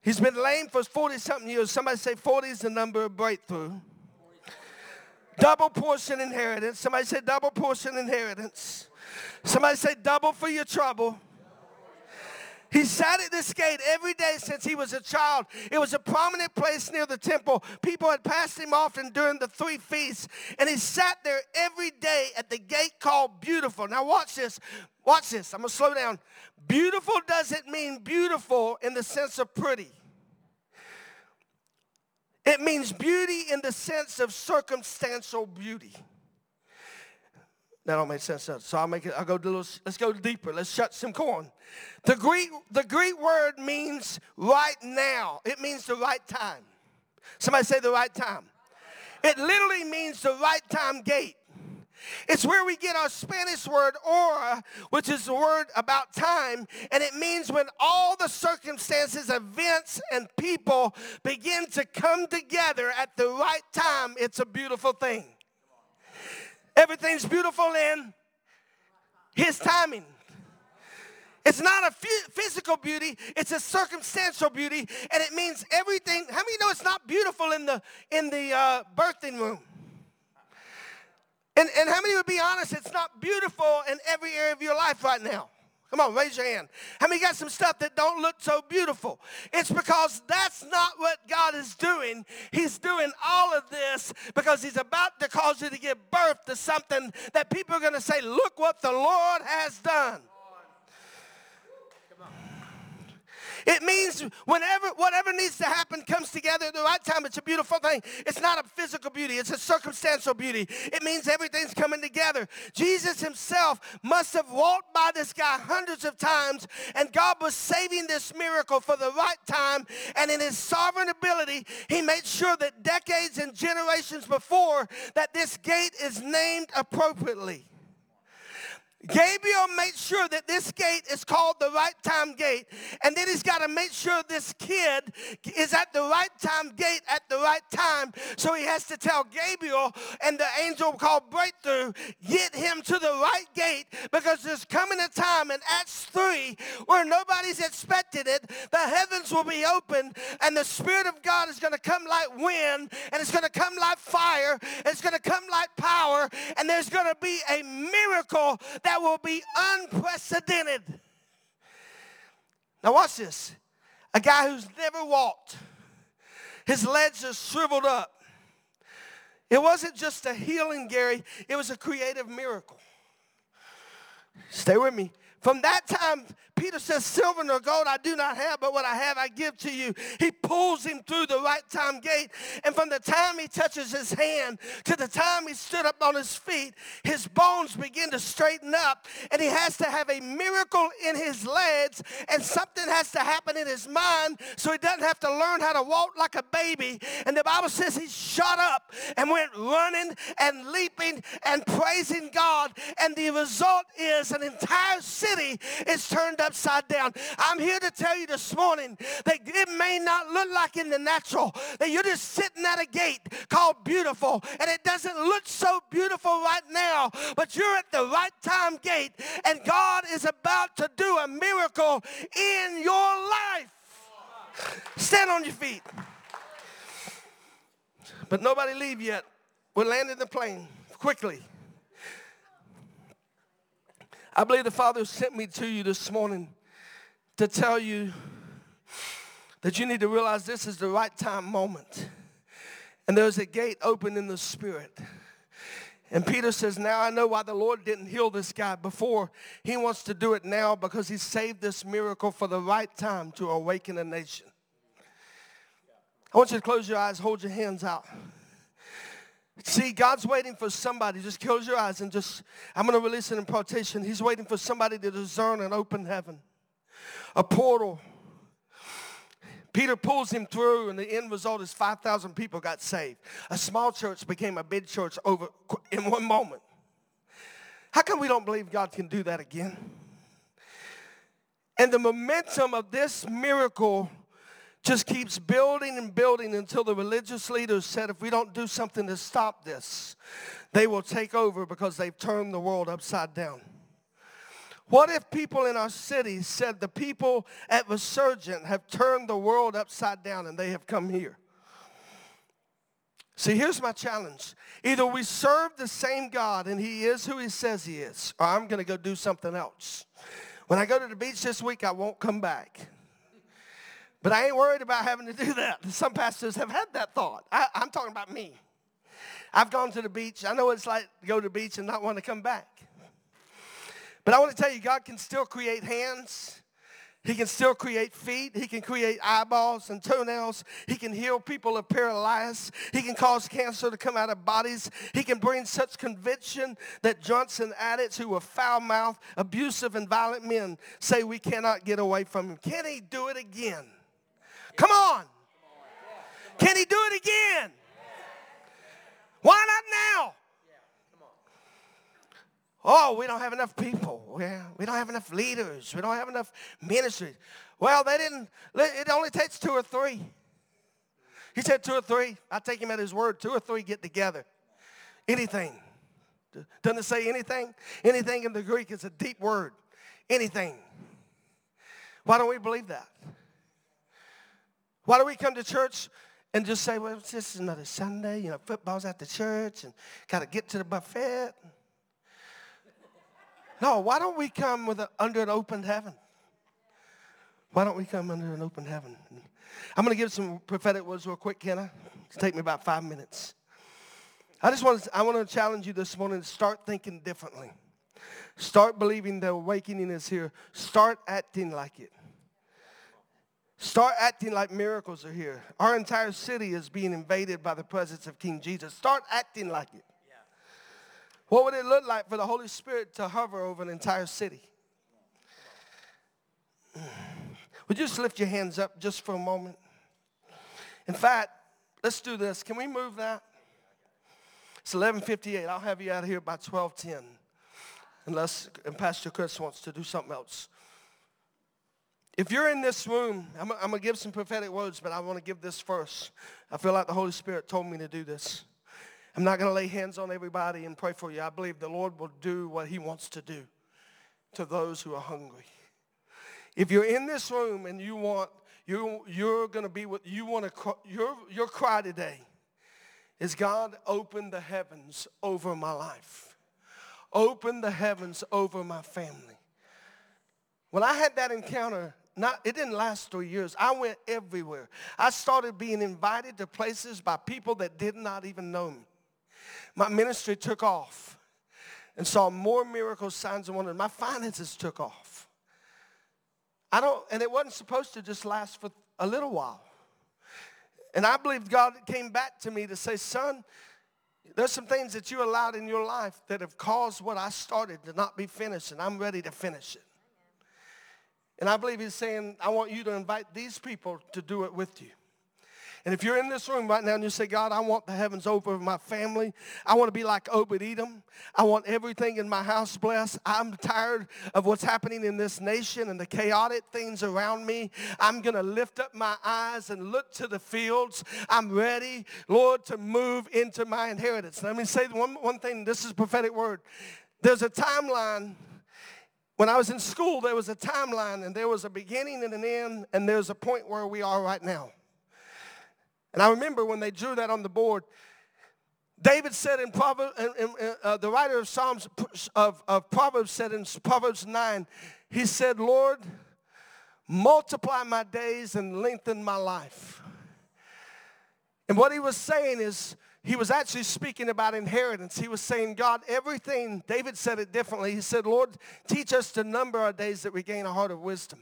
He's been lame for 40 something years. Somebody say 40 is the number of breakthrough. Double portion inheritance. Somebody say double portion inheritance. Somebody say double for your trouble. He sat at this gate every day since he was a child. It was a prominent place near the temple. People had passed him often during the three feasts, and he sat there every day at the gate called Beautiful. Now, watch this. Watch this. I'm going to slow down. Beautiful doesn't mean beautiful in the sense of pretty. It means beauty in the sense of circumstantial beauty. That don't make sense. So I'll make it, I'll go little, let's go deeper. Let's shut some corn. The Greek, the Greek word means right now. It means the right time. Somebody say the right time. It literally means the right time gate. It's where we get our Spanish word hora, which is the word about time, and it means when all the circumstances, events, and people begin to come together at the right time, it's a beautiful thing. Everything's beautiful in His timing. It's not a physical beauty, it's a circumstantial beauty, and it means everything. How many know it's not beautiful in the, in the uh, birthing room? And, and how many would be honest, it's not beautiful in every area of your life right now? Come on, raise your hand. How many got some stuff that don't look so beautiful? It's because that's not what God is doing. He's doing all of this because He's about to cause you to give birth to something that people are going to say, look what the Lord has done. It means whenever whatever needs to happen comes together at the right time. It's a beautiful thing. It's not a physical beauty, it's a circumstantial beauty. It means everything's coming together. Jesus himself must have walked by this guy hundreds of times, and God was saving this miracle for the right time. And in his sovereign ability, he made sure that decades and generations before that this gate is named appropriately. Gabriel made sure that this gate is called the right time gate. And then he's got to make sure this kid is at the right time gate at the right time. So he has to tell Gabriel and the angel called Breakthrough, get him to the right gate because there's coming a time in Acts 3 where nobody's expected it. The heavens will be open and the Spirit of God is going to come like wind and it's going to come like fire it's going to come like power and there's going to be a miracle that that will be unprecedented. Now, watch this. A guy who's never walked, his legs are shriveled up. It wasn't just a healing, Gary, it was a creative miracle. Stay with me. From that time, Peter says, Silver nor gold I do not have, but what I have I give to you. He pulls him through the right time gate. And from the time he touches his hand to the time he stood up on his feet, his bones begin to straighten up. And he has to have a miracle in his legs, and something has to happen in his mind so he doesn't have to learn how to walk like a baby. And the Bible says he shot up and went running and leaping and praising God. And the result is an entire city is turned upside down. I'm here to tell you this morning that it may not look like in the natural, that you're just sitting at a gate called beautiful, and it doesn't look so beautiful right now, but you're at the right time gate, and God is about to do a miracle in your life. Stand on your feet. But nobody leave yet. We're landing the plane quickly. I believe the Father sent me to you this morning to tell you that you need to realize this is the right time moment. And there's a gate open in the spirit. And Peter says, Now I know why the Lord didn't heal this guy before. He wants to do it now because he saved this miracle for the right time to awaken a nation. I want you to close your eyes, hold your hands out. See, God's waiting for somebody. Just close your eyes and just, I'm going to release an impartation. He's waiting for somebody to discern an open heaven, a portal. Peter pulls him through, and the end result is 5,000 people got saved. A small church became a big church over in one moment. How come we don't believe God can do that again? And the momentum of this miracle just keeps building and building until the religious leaders said if we don't do something to stop this, they will take over because they've turned the world upside down. What if people in our city said the people at Resurgent have turned the world upside down and they have come here? See, here's my challenge. Either we serve the same God and he is who he says he is, or I'm going to go do something else. When I go to the beach this week, I won't come back. But I ain't worried about having to do that. Some pastors have had that thought. I, am talking about me. I've gone to the beach. I know what it's like to go to the beach and not want to come back. But I want to tell you, God can still create hands. He can still create feet. He can create eyeballs and toenails. He can heal people of paralysis. He can cause cancer to come out of bodies. He can bring such conviction that Johnson addicts who were foul-mouthed, abusive, and violent men say we cannot get away from him. Can he do it again? Come on. Can he do it again? Why not now? Oh, we don't have enough people. Yeah, we don't have enough leaders. We don't have enough ministries. Well, they didn't, it only takes two or three. He said two or three. I take him at his word. Two or three get together. Anything. Doesn't it say anything? Anything in the Greek is a deep word. Anything. Why don't we believe that? Why do we come to church and just say, well, this is another Sunday, you know, football's at the church and got to get to the buffet? No, why don't we come with a, under an open heaven? Why don't we come under an open heaven? I'm going to give some prophetic words real quick, can I? It's take me about five minutes. I just want to, I want to challenge you this morning to start thinking differently. Start believing the awakening is here. Start acting like it. Start acting like miracles are here. Our entire city is being invaded by the presence of King Jesus. Start acting like it. Yeah. What would it look like for the Holy Spirit to hover over an entire city? Would you just lift your hands up just for a moment? In fact, let's do this. Can we move that? It's 11:58. I'll have you out of here by 12:10, unless and Pastor Chris wants to do something else. If you're in this room, I'm, I'm going to give some prophetic words, but I want to give this first. I feel like the Holy Spirit told me to do this. I'm not going to lay hands on everybody and pray for you. I believe the Lord will do what he wants to do to those who are hungry. If you're in this room and you want, you, you're going to be what you want to, your, your cry today is God, open the heavens over my life. Open the heavens over my family. When I had that encounter not, it didn't last three years. I went everywhere. I started being invited to places by people that did not even know me. My ministry took off and saw more miracles, signs, and wonders. My finances took off. I don't, and it wasn't supposed to just last for a little while. And I believe God came back to me to say, son, there's some things that you allowed in your life that have caused what I started to not be finished, and I'm ready to finish it. And I believe he's saying, I want you to invite these people to do it with you. And if you're in this room right now and you say, God, I want the heavens over my family. I want to be like Obed Edom. I want everything in my house blessed. I'm tired of what's happening in this nation and the chaotic things around me. I'm going to lift up my eyes and look to the fields. I'm ready, Lord, to move into my inheritance. Let me say one, one thing. This is prophetic word. There's a timeline when I was in school, there was a timeline and there was a beginning and an end, and there's a point where we are right now. And I remember when they drew that on the board, David said in Proverbs, uh, the writer of Psalms of, of Proverbs said in Proverbs 9, he said, Lord, multiply my days and lengthen my life. And what he was saying is, he was actually speaking about inheritance. He was saying, God, everything, David said it differently. He said, Lord, teach us to number our days that we gain a heart of wisdom.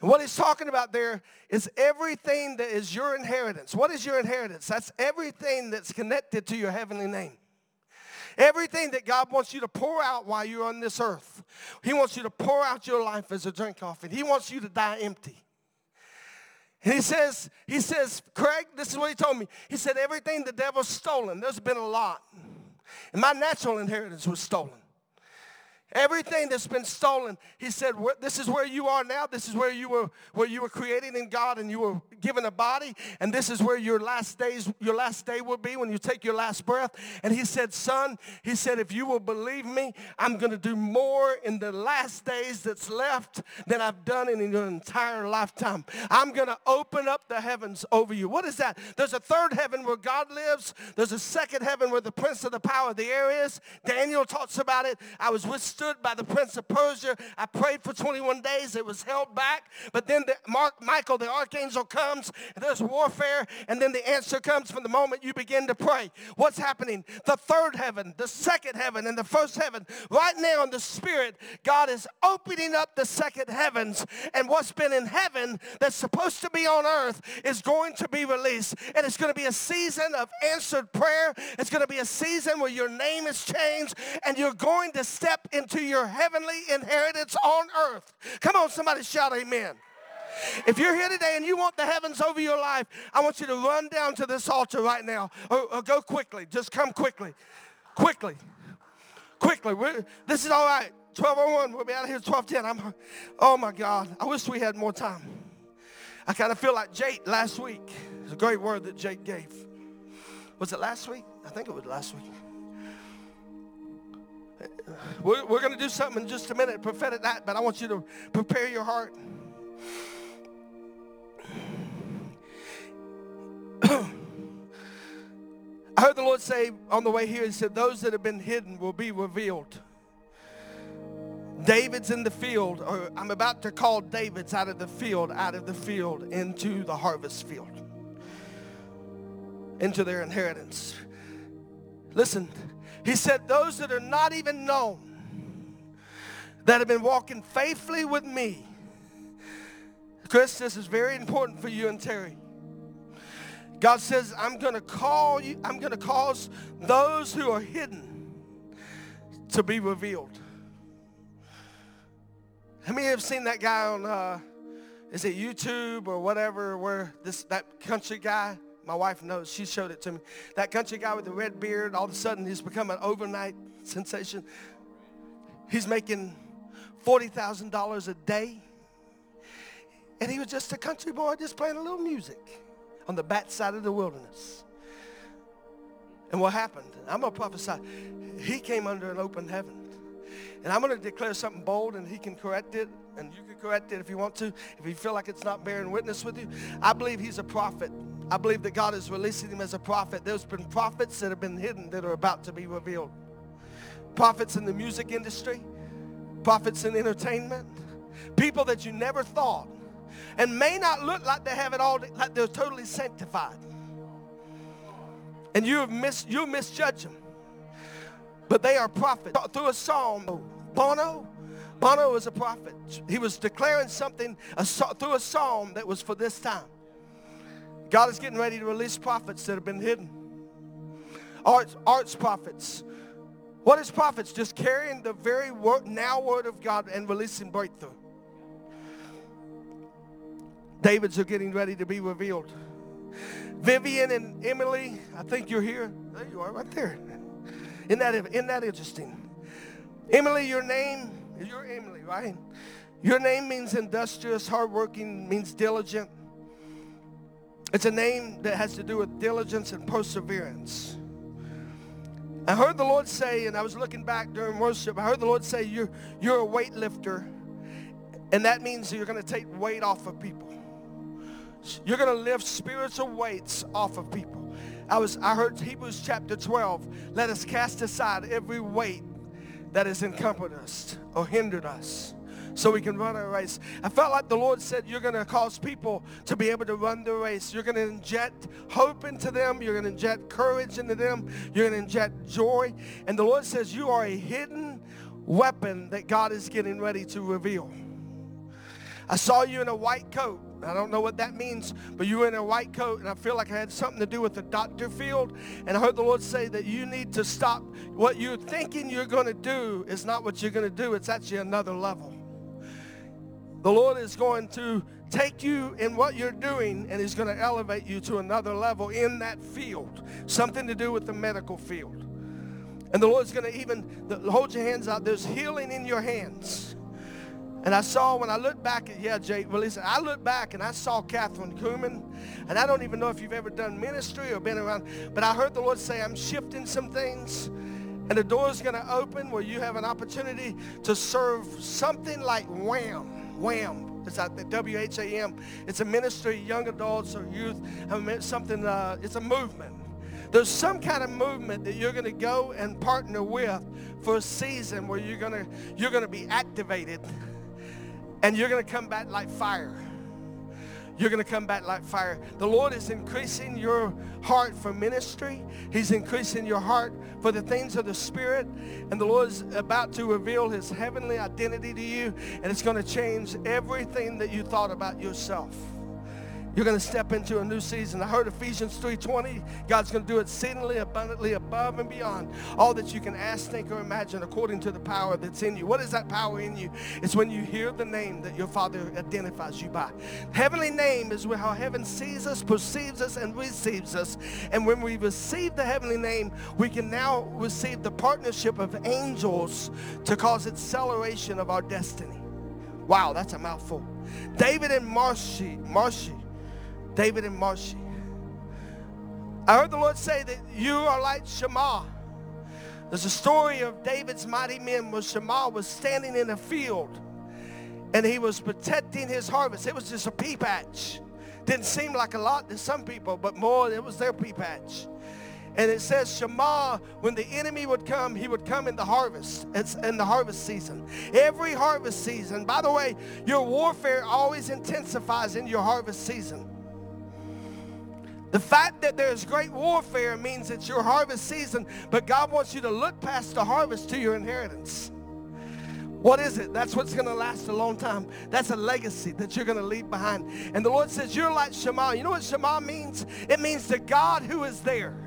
And what he's talking about there is everything that is your inheritance. What is your inheritance? That's everything that's connected to your heavenly name. Everything that God wants you to pour out while you're on this earth. He wants you to pour out your life as a drink offering. He wants you to die empty. He says, he says, Craig, this is what he told me. He said, everything the devil's stolen, there's been a lot. And my natural inheritance was stolen. Everything that's been stolen, he said, this is where you are now. This is where you were, where you were created in God and you were given a body. And this is where your last days, your last day will be when you take your last breath. And he said, son, he said, if you will believe me, I'm going to do more in the last days that's left than I've done in your entire lifetime. I'm going to open up the heavens over you. What is that? There's a third heaven where God lives. There's a second heaven where the prince of the power of the air is. Daniel talks about it. I was with withstood by the prince of Persia. I prayed for 21 days. It was held back. But then the Mark, Michael, the archangel, comes. There's warfare. And then the answer comes from the moment you begin to pray. What's happening? The third heaven, the second heaven, and the first heaven. Right now in the spirit, God is opening up the second heavens. And what's been in heaven that's supposed to be on earth is going to be released. And it's going to be a season of answered prayer. It's going to be a season where your name is changed and you're going to step in into your heavenly inheritance on earth. Come on, somebody shout amen. If you're here today and you want the heavens over your life, I want you to run down to this altar right now or, or go quickly. Just come quickly. Quickly. Quickly. We're, this is all right. 1201. We'll be out of here 1210. I'm, oh my God. I wish we had more time. I kind of feel like Jake last week. It's a great word that Jake gave. Was it last week? I think it was last week. We're, we're going to do something in just a minute, prophetic that, but I want you to prepare your heart. I heard the Lord say on the way here, He said, Those that have been hidden will be revealed. David's in the field, or I'm about to call David's out of the field, out of the field into the harvest field, into their inheritance. Listen, he said, Those that are not even known, that have been walking faithfully with me. Chris, this is very important for you and Terry. God says, I'm going to call you, I'm going to cause those who are hidden to be revealed. How many have seen that guy on, uh, is it YouTube or whatever, where this, that country guy, my wife knows, she showed it to me. That country guy with the red beard, all of a sudden he's become an overnight sensation. He's making $40,000 a day. And he was just a country boy just playing a little music on the backside of the wilderness. And what happened? I'm going to prophesy. He came under an open heaven. And I'm going to declare something bold, and he can correct it, and you can correct it if you want to, if you feel like it's not bearing witness with you. I believe he's a prophet. I believe that God is releasing him as a prophet. There's been prophets that have been hidden that are about to be revealed. Prophets in the music industry, prophets in entertainment, people that you never thought and may not look like they have it all, like they're totally sanctified. And you mis, you misjudge them. But they are prophets. Through a psalm, Bono, Bono was a prophet. He was declaring something a, through a psalm that was for this time. God is getting ready to release prophets that have been hidden. Arts, arts prophets. What is prophets? Just carrying the very word, now word of God and releasing breakthrough. David's are getting ready to be revealed. Vivian and Emily, I think you're here. There you are, right there. Isn't that, isn't that interesting? Emily, your name, you're Emily, right? Your name means industrious, hardworking, means diligent. It's a name that has to do with diligence and perseverance. I heard the Lord say, and I was looking back during worship, I heard the Lord say, you're, you're a weightlifter, and that means you're going to take weight off of people. You're going to lift spiritual weights off of people. I was I heard Hebrews chapter 12. Let us cast aside every weight that has encumbered us or hindered us so we can run our race. I felt like the Lord said, You're going to cause people to be able to run the race. You're going to inject hope into them. You're going to inject courage into them. You're going to inject joy. And the Lord says, You are a hidden weapon that God is getting ready to reveal. I saw you in a white coat. I don't know what that means, but you were in a white coat, and I feel like I had something to do with the doctor field. And I heard the Lord say that you need to stop. What you're thinking you're going to do is not what you're going to do, it's actually another level. The Lord is going to take you in what you're doing, and He's going to elevate you to another level in that field, something to do with the medical field. And the Lord's going to even hold your hands out. There's healing in your hands. And I saw when I looked back at, yeah, Jake, well, listen, I looked back and I saw Kathryn Kuhlman. And I don't even know if you've ever done ministry or been around, but I heard the Lord say, I'm shifting some things. And the door's going to open where you have an opportunity to serve something like YWAM. YWAM. It's at the YWAM. It's a ministry, of young adults or youth. Something, uh, it's a movement. There's some kind of movement that you're going to go and partner with for a season where you're going to you're going to be activated and you're going to come back like fire. You're going to come back like fire. The Lord is increasing your heart for ministry. He's increasing your heart for the things of the Spirit. And the Lord is about to reveal his heavenly identity to you. And it's going to change everything that you thought about yourself. You're going to step into a new season. I heard Ephesians 3.20. God's going to do exceedingly abundantly above and beyond all that you can ask, think, or imagine according to the power that's in you. What is that power in you? It's when you hear the name that your Father identifies you by. Heavenly name is how heaven sees us, perceives us, and receives us. And when we receive the heavenly name, we can now receive the partnership of angels to cause acceleration of our destiny. Wow, that's a mouthful. David and Marshy, Marshy David and Marcy. I heard the Lord say that you are like Shammah. There's a story of David's mighty men where Shammah was standing in a field and he was protecting his harvest. It was just a pea patch. Didn't seem like a lot to some people, but more, it was their pea patch. And it says Shammah, when the enemy would come, he would come in the harvest. It's in the harvest season. Every harvest season. By the way, your warfare always intensifies in your harvest season. The fact that there's great warfare means it's your harvest season, but God wants you to look past the harvest to your inheritance. What is it? That's what's going to last a long time. That's a legacy that you're going to leave behind. And the Lord says, You're like Shammah. You know what Shammah means? It means the God who is there.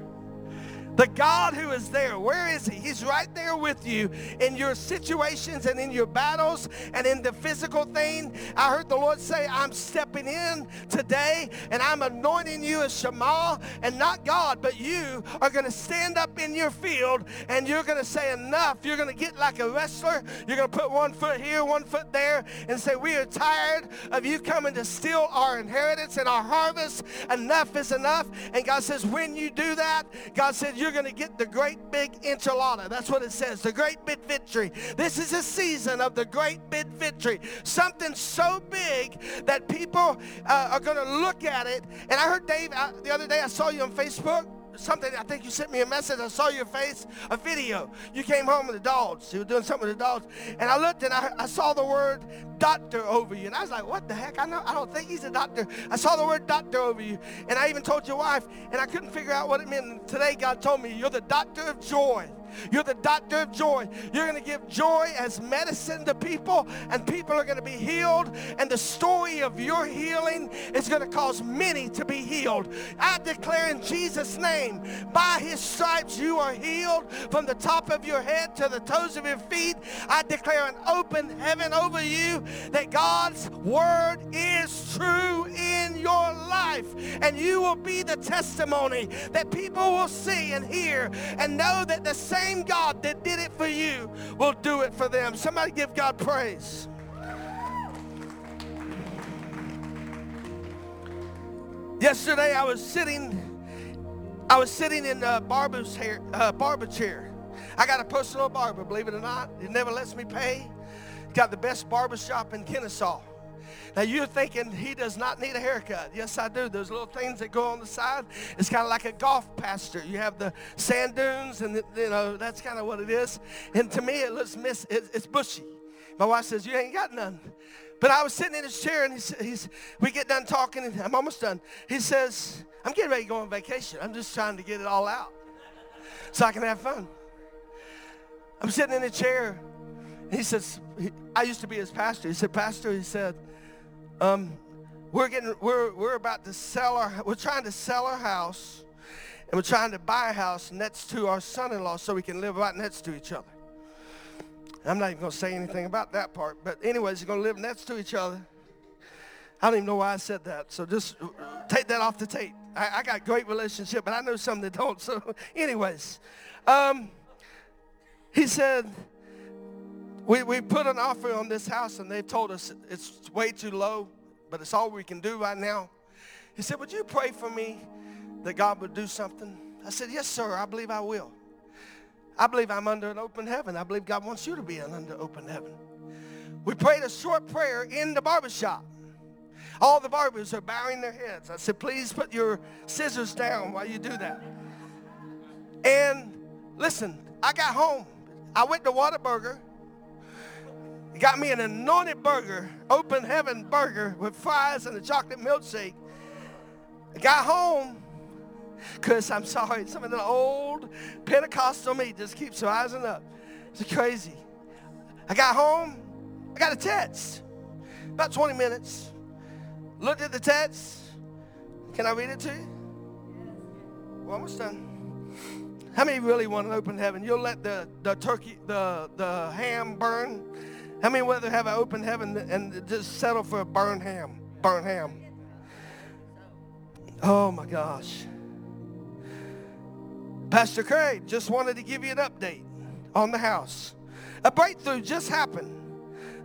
The God who is there, where is He? He's right there with you in your situations and in your battles and in the physical thing. I heard the Lord say, I'm stepping in today and I'm anointing you as Shammah, and not God, but you are going to stand up in your field and you're going to say, Enough. You're going to get like a wrestler. You're going to put one foot here, one foot there, and say, We are tired of you coming to steal our inheritance and our harvest. Enough is enough. And God says, When you do that, God said, You're you're going to get the great big enchilada. That's what it says, the great big victory. This is a season of the great big victory. Something so big that people uh, are going to look at it. And I heard Dave uh, the other day, I saw you on Facebook something. I think you sent me a message. I saw your face, a video. You came home with the dogs. You were doing something with the dogs. And I looked and I, I saw the word doctor over you. And I was like, what the heck? I, know, I don't think he's a doctor. I saw the word doctor over you. And I even told your wife, and I couldn't figure out what it meant. And today, God told me, you're the doctor of joy. You're the doctor of joy. You're going to give joy as medicine to people, and people are going to be healed. And the story of your healing is going to cause many to be healed. I declare in Jesus' name, by his stripes you are healed from the top of your head to the toes of your feet. I declare an open heaven over you that God's word is true in your life. And you will be the testimony that people will see and hear and know that the same same God that did it for you will do it for them. Somebody give God praise. Yesterday I was sitting, I was sitting in a barber's hair, uh, barber chair. I got a personal barber, believe it or not. He never lets me pay. Got the best barber shop in Kennesaw. Now you're thinking he does not need a haircut. Yes, I do. Those little things that go on the side. It's kind of like a golf pasture. You have the sand dunes, and the, you know that's kind of what it is. And to me, it looks miss. it's bushy. My wife says you ain't got none. But I was sitting in his chair, and he's, he's we get done talking, and I'm almost done. He says, "I'm getting ready to go on vacation. I'm just trying to get it all out so I can have fun." I'm sitting in a chair. He says, I used to be his pastor. He said, Pastor, he said, um, we're getting we're we're about to sell our we're trying to sell our house and we're trying to buy a house next to our son-in-law so we can live right next to each other. I'm not even going to say anything about that part, but anyways, we're going to live next to each other. I don't even know why I said that, so just take that off the tape. I, I got great relationship, but I know some that don't. So, anyways, um, he said we, we put an offer on this house and they told us it's way too low, but it's all we can do right now. He said, Would you pray for me that God would do something? I said, Yes, sir, I believe I will. I believe I'm under an open heaven. I believe God wants you to be under open heaven. We prayed a short prayer in the barbershop. All the barbers are bowing their heads. I said, Please put your scissors down while you do that. And listen, I got home. I went to Whataburger got me an anointed burger, open heaven burger with fries and a chocolate milkshake. I got home because I'm sorry, some of the old Pentecostal me just keeps rising up. It's crazy. I got home, I got a text. About 20 minutes. Looked at the text. Can I read it to you? Well, almost done. How many really want an open heaven? You'll let the, the turkey, the, the ham burn how many would rather have an open heaven and just settle for a burnt ham? Burnt ham. Oh my gosh. Pastor Craig just wanted to give you an update on the house. A breakthrough just happened.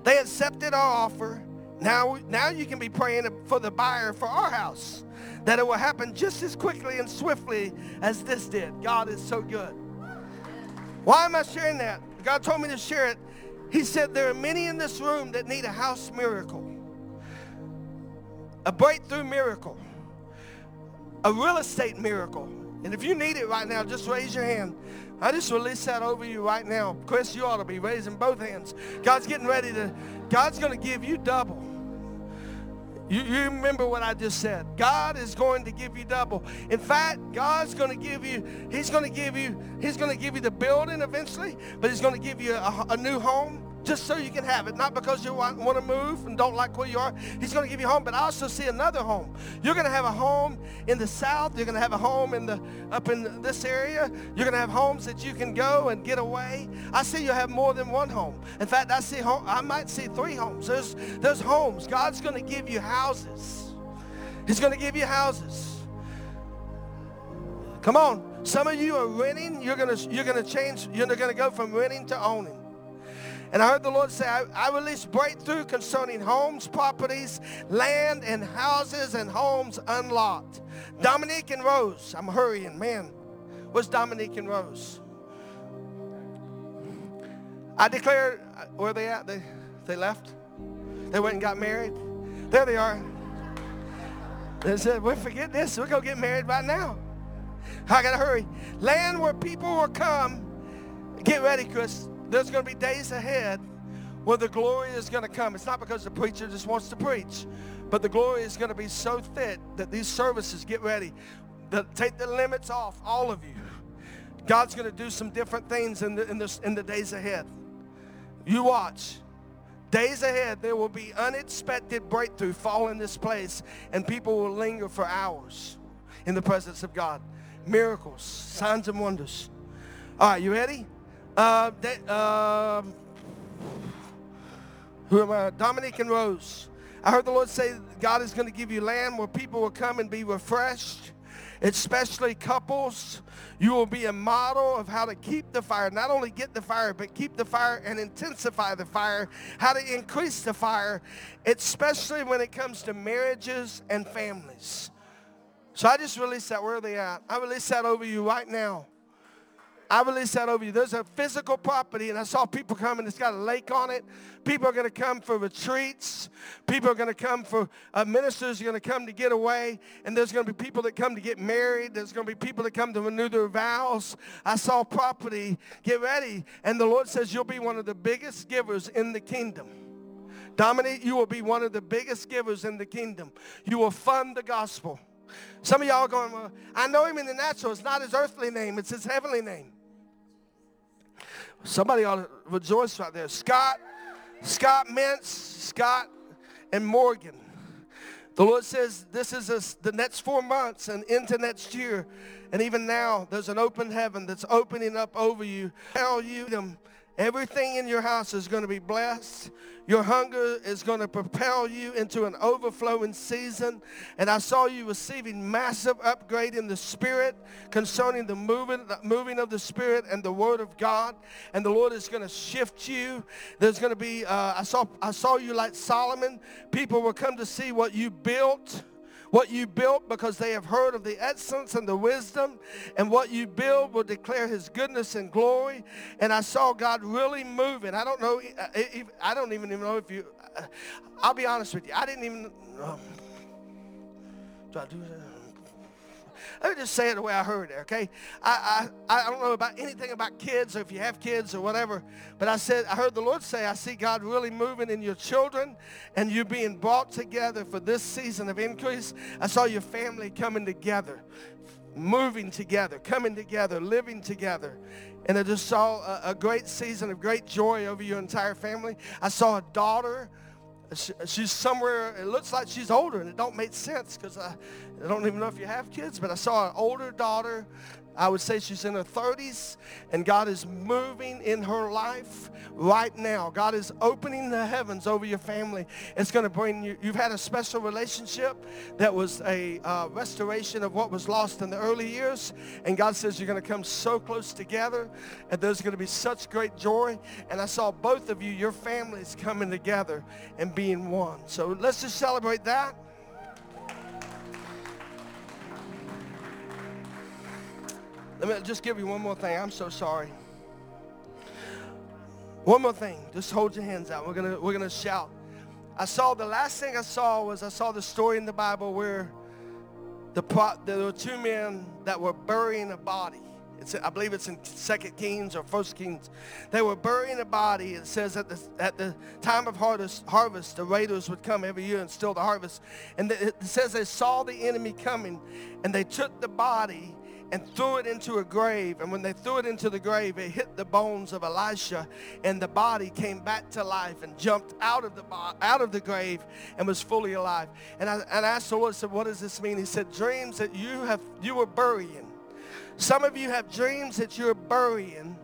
They accepted our offer. Now, now you can be praying for the buyer for our house. That it will happen just as quickly and swiftly as this did. God is so good. Why am I sharing that? God told me to share it. He said there are many in this room that need a house miracle, a breakthrough miracle, a real estate miracle. And if you need it right now, just raise your hand. I just release that over you right now. Chris, you ought to be raising both hands. God's getting ready to, God's going to give you double. You, you remember what I just said. God is going to give you double. In fact, God's going to give you, He's going to give you, He's going to give you the building eventually, but He's going to give you a, a new home just so you can have it, not because you want, want to move and don't like where you are. He's going to give you a home, but I also see another home. You're going to have a home in the south. You're going to have a home in the up in this area. You're going to have homes that you can go and get away. I see you have more than one home. In fact, I see home, I might see three homes. There's there's homes. God's going to give you houses. He's going to give you houses. Come on. Some of you are renting. You're going to you're going to change. You're going to go from renting to owning. And I heard the Lord say, I, I release breakthrough concerning homes, properties, land, and houses and homes unlocked. Dominique and Rose, I'm hurrying, man. Where's Dominique and Rose? I declare, uh, where are they at? They, they left? They went and got married? There they are. They said, we forget this. We're going to get married right now. I got to hurry. Land where people will come. Get ready, Chris there's going to be days ahead where the glory is going to come. It's not because the preacher just wants to preach, but the glory is going to be so thick that these services get ready. The, take the limits off, all of you. God's going to do some different things in the, in, the, in the days ahead. You watch. Days ahead, there will be unexpected breakthrough fall in this place, and people will linger for hours in the presence of God. Miracles, signs, and wonders. All right, you ready? Uh, uh, who am I? Dominique and Rose. I heard the Lord say God is going to give you land where people will come and be refreshed, especially couples. You will be a model of how to keep the fire, not only get the fire, but keep the fire and intensify the fire, how to increase the fire, especially when it comes to marriages and families. So I just released that. Where are they at? I release that over you right now. I release that over you. There's a physical property, and I saw people coming. It's got a lake on it. People are going to come for retreats. People are going to come for uh, ministers are going to come to get away, and there's going to be people that come to get married. There's going to be people that come to renew their vows. I saw property. Get ready, and the Lord says you'll be one of the biggest givers in the kingdom. Dominique, you will be one of the biggest givers in the kingdom. You will fund the gospel. Some of y'all going, well, I know him in the natural. It's not his earthly name, it's his heavenly name. Somebody ought to rejoice right there. Scott, Scott Mintz, Scott, and Morgan. The Lord says this is a, the next four months and into next year. And even now, there's an open heaven that's opening up over you. Tell you them Everything in your house is going to be blessed. Your hunger is going to propel you into an overflowing season. And I saw you receiving massive upgrade in the Spirit concerning the moving, the moving of the Spirit and the Word of God. And the Lord is going to shift you. There's going to be, uh, I, saw, I saw you like Solomon. People will come to see what you built what you built because they have heard of the excellence and the wisdom, and what you build will declare his goodness and glory. And I saw God really moving. I don't know, uh, I don't even know if you, uh, I'll be honest with you, I didn't even, um, do I do that? Let me just say it the way I heard it, okay? I, I, I don't know about anything about kids or if you have kids or whatever, but I said, I heard the Lord say, I see God really moving in your children and you being brought together for this season of increase. I saw your family coming together, moving together, coming together, living together. And I just saw a, a great season of great joy over your entire family. I saw a daughter she's somewhere, it looks like she's older, and it don't make sense because I, I don't even know if you have kids, but I saw an older daughter. I would say she's in her 30s, and God is moving in her life right now. God is opening the heavens over your family. It's going to bring you, you've had a special relationship that was a uh, restoration of what was lost in the early years, and God says you're going to come so close together, and there's going to be such great joy. And I saw both of you, your families coming together and being one. So let's just celebrate that. Let me just give you one more thing. I'm so sorry. One more thing. Just hold your hands out. We're gonna we're gonna shout. I saw the last thing I saw was I saw the story in the Bible where the there were two men that were burying a body. It's, I believe it's in Second Kings or First Kings. They were burying a body. It says at the, at the time of harvest, harvest, the raiders would come every year and steal the harvest. And it says they saw the enemy coming, and they took the body and threw it into a grave. And when they threw it into the grave, it hit the bones of Elisha, and the body came back to life and jumped out of the out of the grave and was fully alive. And I, and I asked the Lord, I said, "What does this mean?" He said, "Dreams that you have you were burying. Some of you have dreams that you're burying."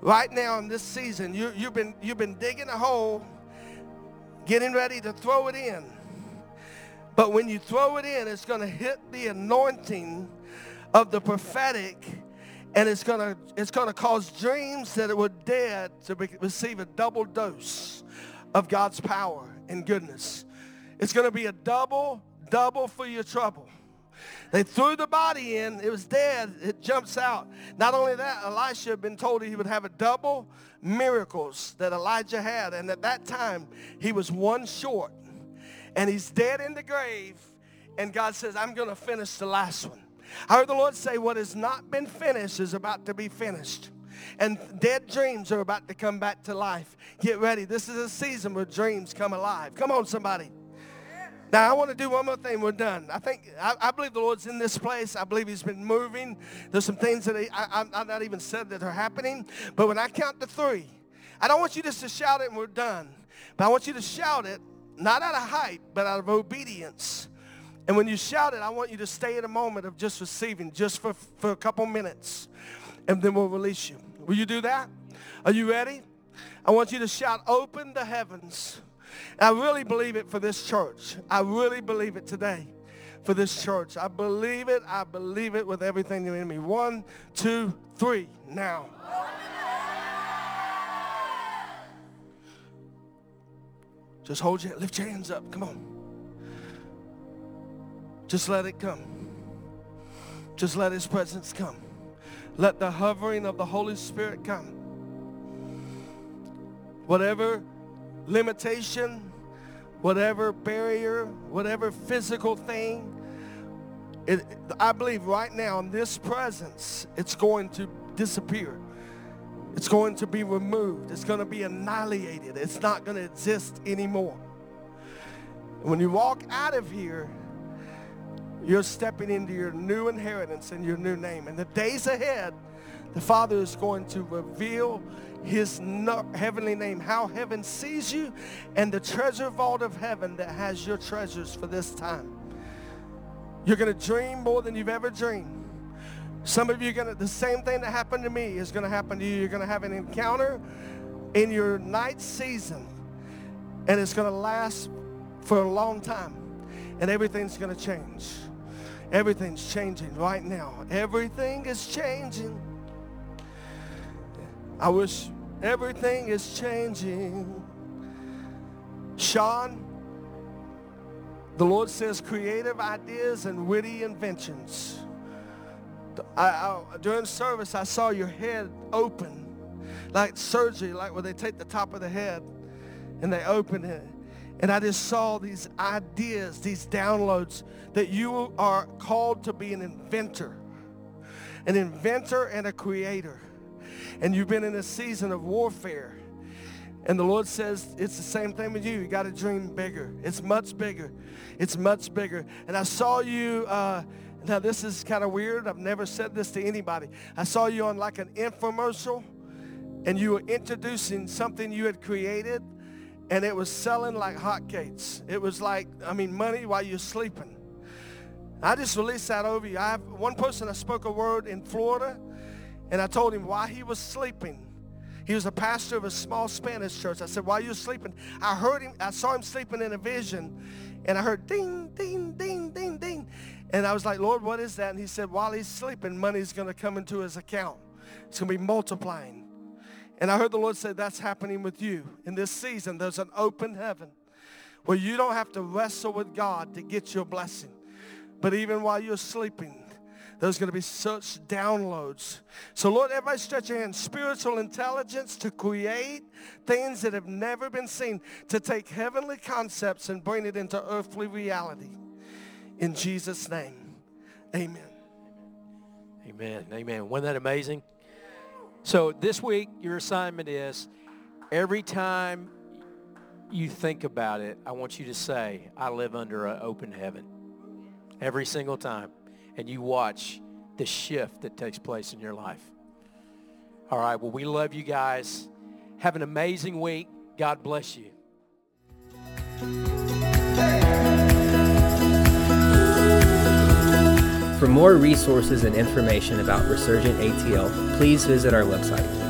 Right now in this season, you, you've, been, you've been digging a hole, getting ready to throw it in. But when you throw it in, it's going to hit the anointing of the prophetic and it's going to it's going to cause dreams that were dead to be, receive a double dose of God's power and goodness. It's going to be a double double for your trouble. They threw the body in, it was dead, it jumps out. Not only that, Elisha had been told he would have a double miracles that Elijah had and at that time he was one short. And he's dead in the grave and God says, "I'm going to finish the last one." I heard the Lord say, What has not been finished is about to be finished. And dead dreams are about to come back to life. Get ready. This is a season where dreams come alive. Come on, somebody. Now, I want to do one more thing. We're done. I think, I, I, believe the Lord's in this place. I believe He's been moving. There's some things that he, I, I've not even said that are happening. But when I count to three, I don't want you just to shout it and we're done. But I want you to shout it, not out of hype, but out of obedience. And when you shout it, I want you to stay in a moment of just receiving, just for, for a couple minutes, and then we'll release you. Will you do that? Are you ready? I want you to shout, open the heavens. I really believe it for this church. I really believe it today for this church. I believe it. I believe it with everything in me. One, two, three, now. Just hold your, lift your hands up. Come on. Just let it come. Just let his presence come. Let the hovering of the Holy Spirit come. Whatever limitation, whatever barrier, whatever physical thing, it, I believe right now in this presence, it's going to disappear. It's going to be removed. It's going to be annihilated. It's not going to exist anymore. When you walk out of here, you're stepping into your new inheritance and your new name. In the days ahead, the Father is going to reveal his heavenly name, how heaven sees you, and the treasure vault of heaven that has your treasures for this time. You're going to dream more than you've ever dreamed. Some of you are going to, the same thing that happened to me is going to happen to you. You're going to have an encounter in your night season, and it's going to last for a long time, and everything's going to change. Everything's changing right now. Everything is changing. I wish everything is changing. Sean, the Lord says creative ideas and witty inventions. I, I, during service, I saw your head open, like surgery, like where they take the top of the head and they open it. And I just saw these ideas, these downloads that you are called to be an inventor, an inventor and a creator. And you've been in a season of warfare. And the Lord says it's the same thing with you. You got to dream bigger. It's much bigger. It's much bigger. And I saw you. Uh, now this is kind of weird. I've never said this to anybody. I saw you on like an infomercial, and you were introducing something you had created, and it was selling like hotcakes. It was like, I mean, money while you're sleeping. I just released that over you. I have one person that spoke a word in Florida, and I told him why he was sleeping. He was a pastor of a small Spanish church. I said, while you were sleeping, I heard him, I saw him sleeping in a vision, and I heard ding, ding, ding, ding, ding. And I was like, Lord, what is that? And he said, while he's sleeping, money's going to come into his account. It's going to be multiplying. And I heard the Lord say, that's happening with you. In this season, there's an open heaven where you don't have to wrestle with God to get your blessing. But even while you're sleeping, There's going to be such downloads. So, Lord, everybody stretch your hands. Spiritual intelligence to create things that have never been seen, to take heavenly concepts and bring it into earthly reality. In Jesus' name, amen. Amen. Amen. Wasn't that amazing? So this week, your assignment is every time you think about it, I want you to say, I live under an open heaven. Every single time. And you watch the shift that takes place in your life. All right. Well, we love you guys. Have an amazing week. God bless you. For more resources and information about Resurgent ATL, please visit our website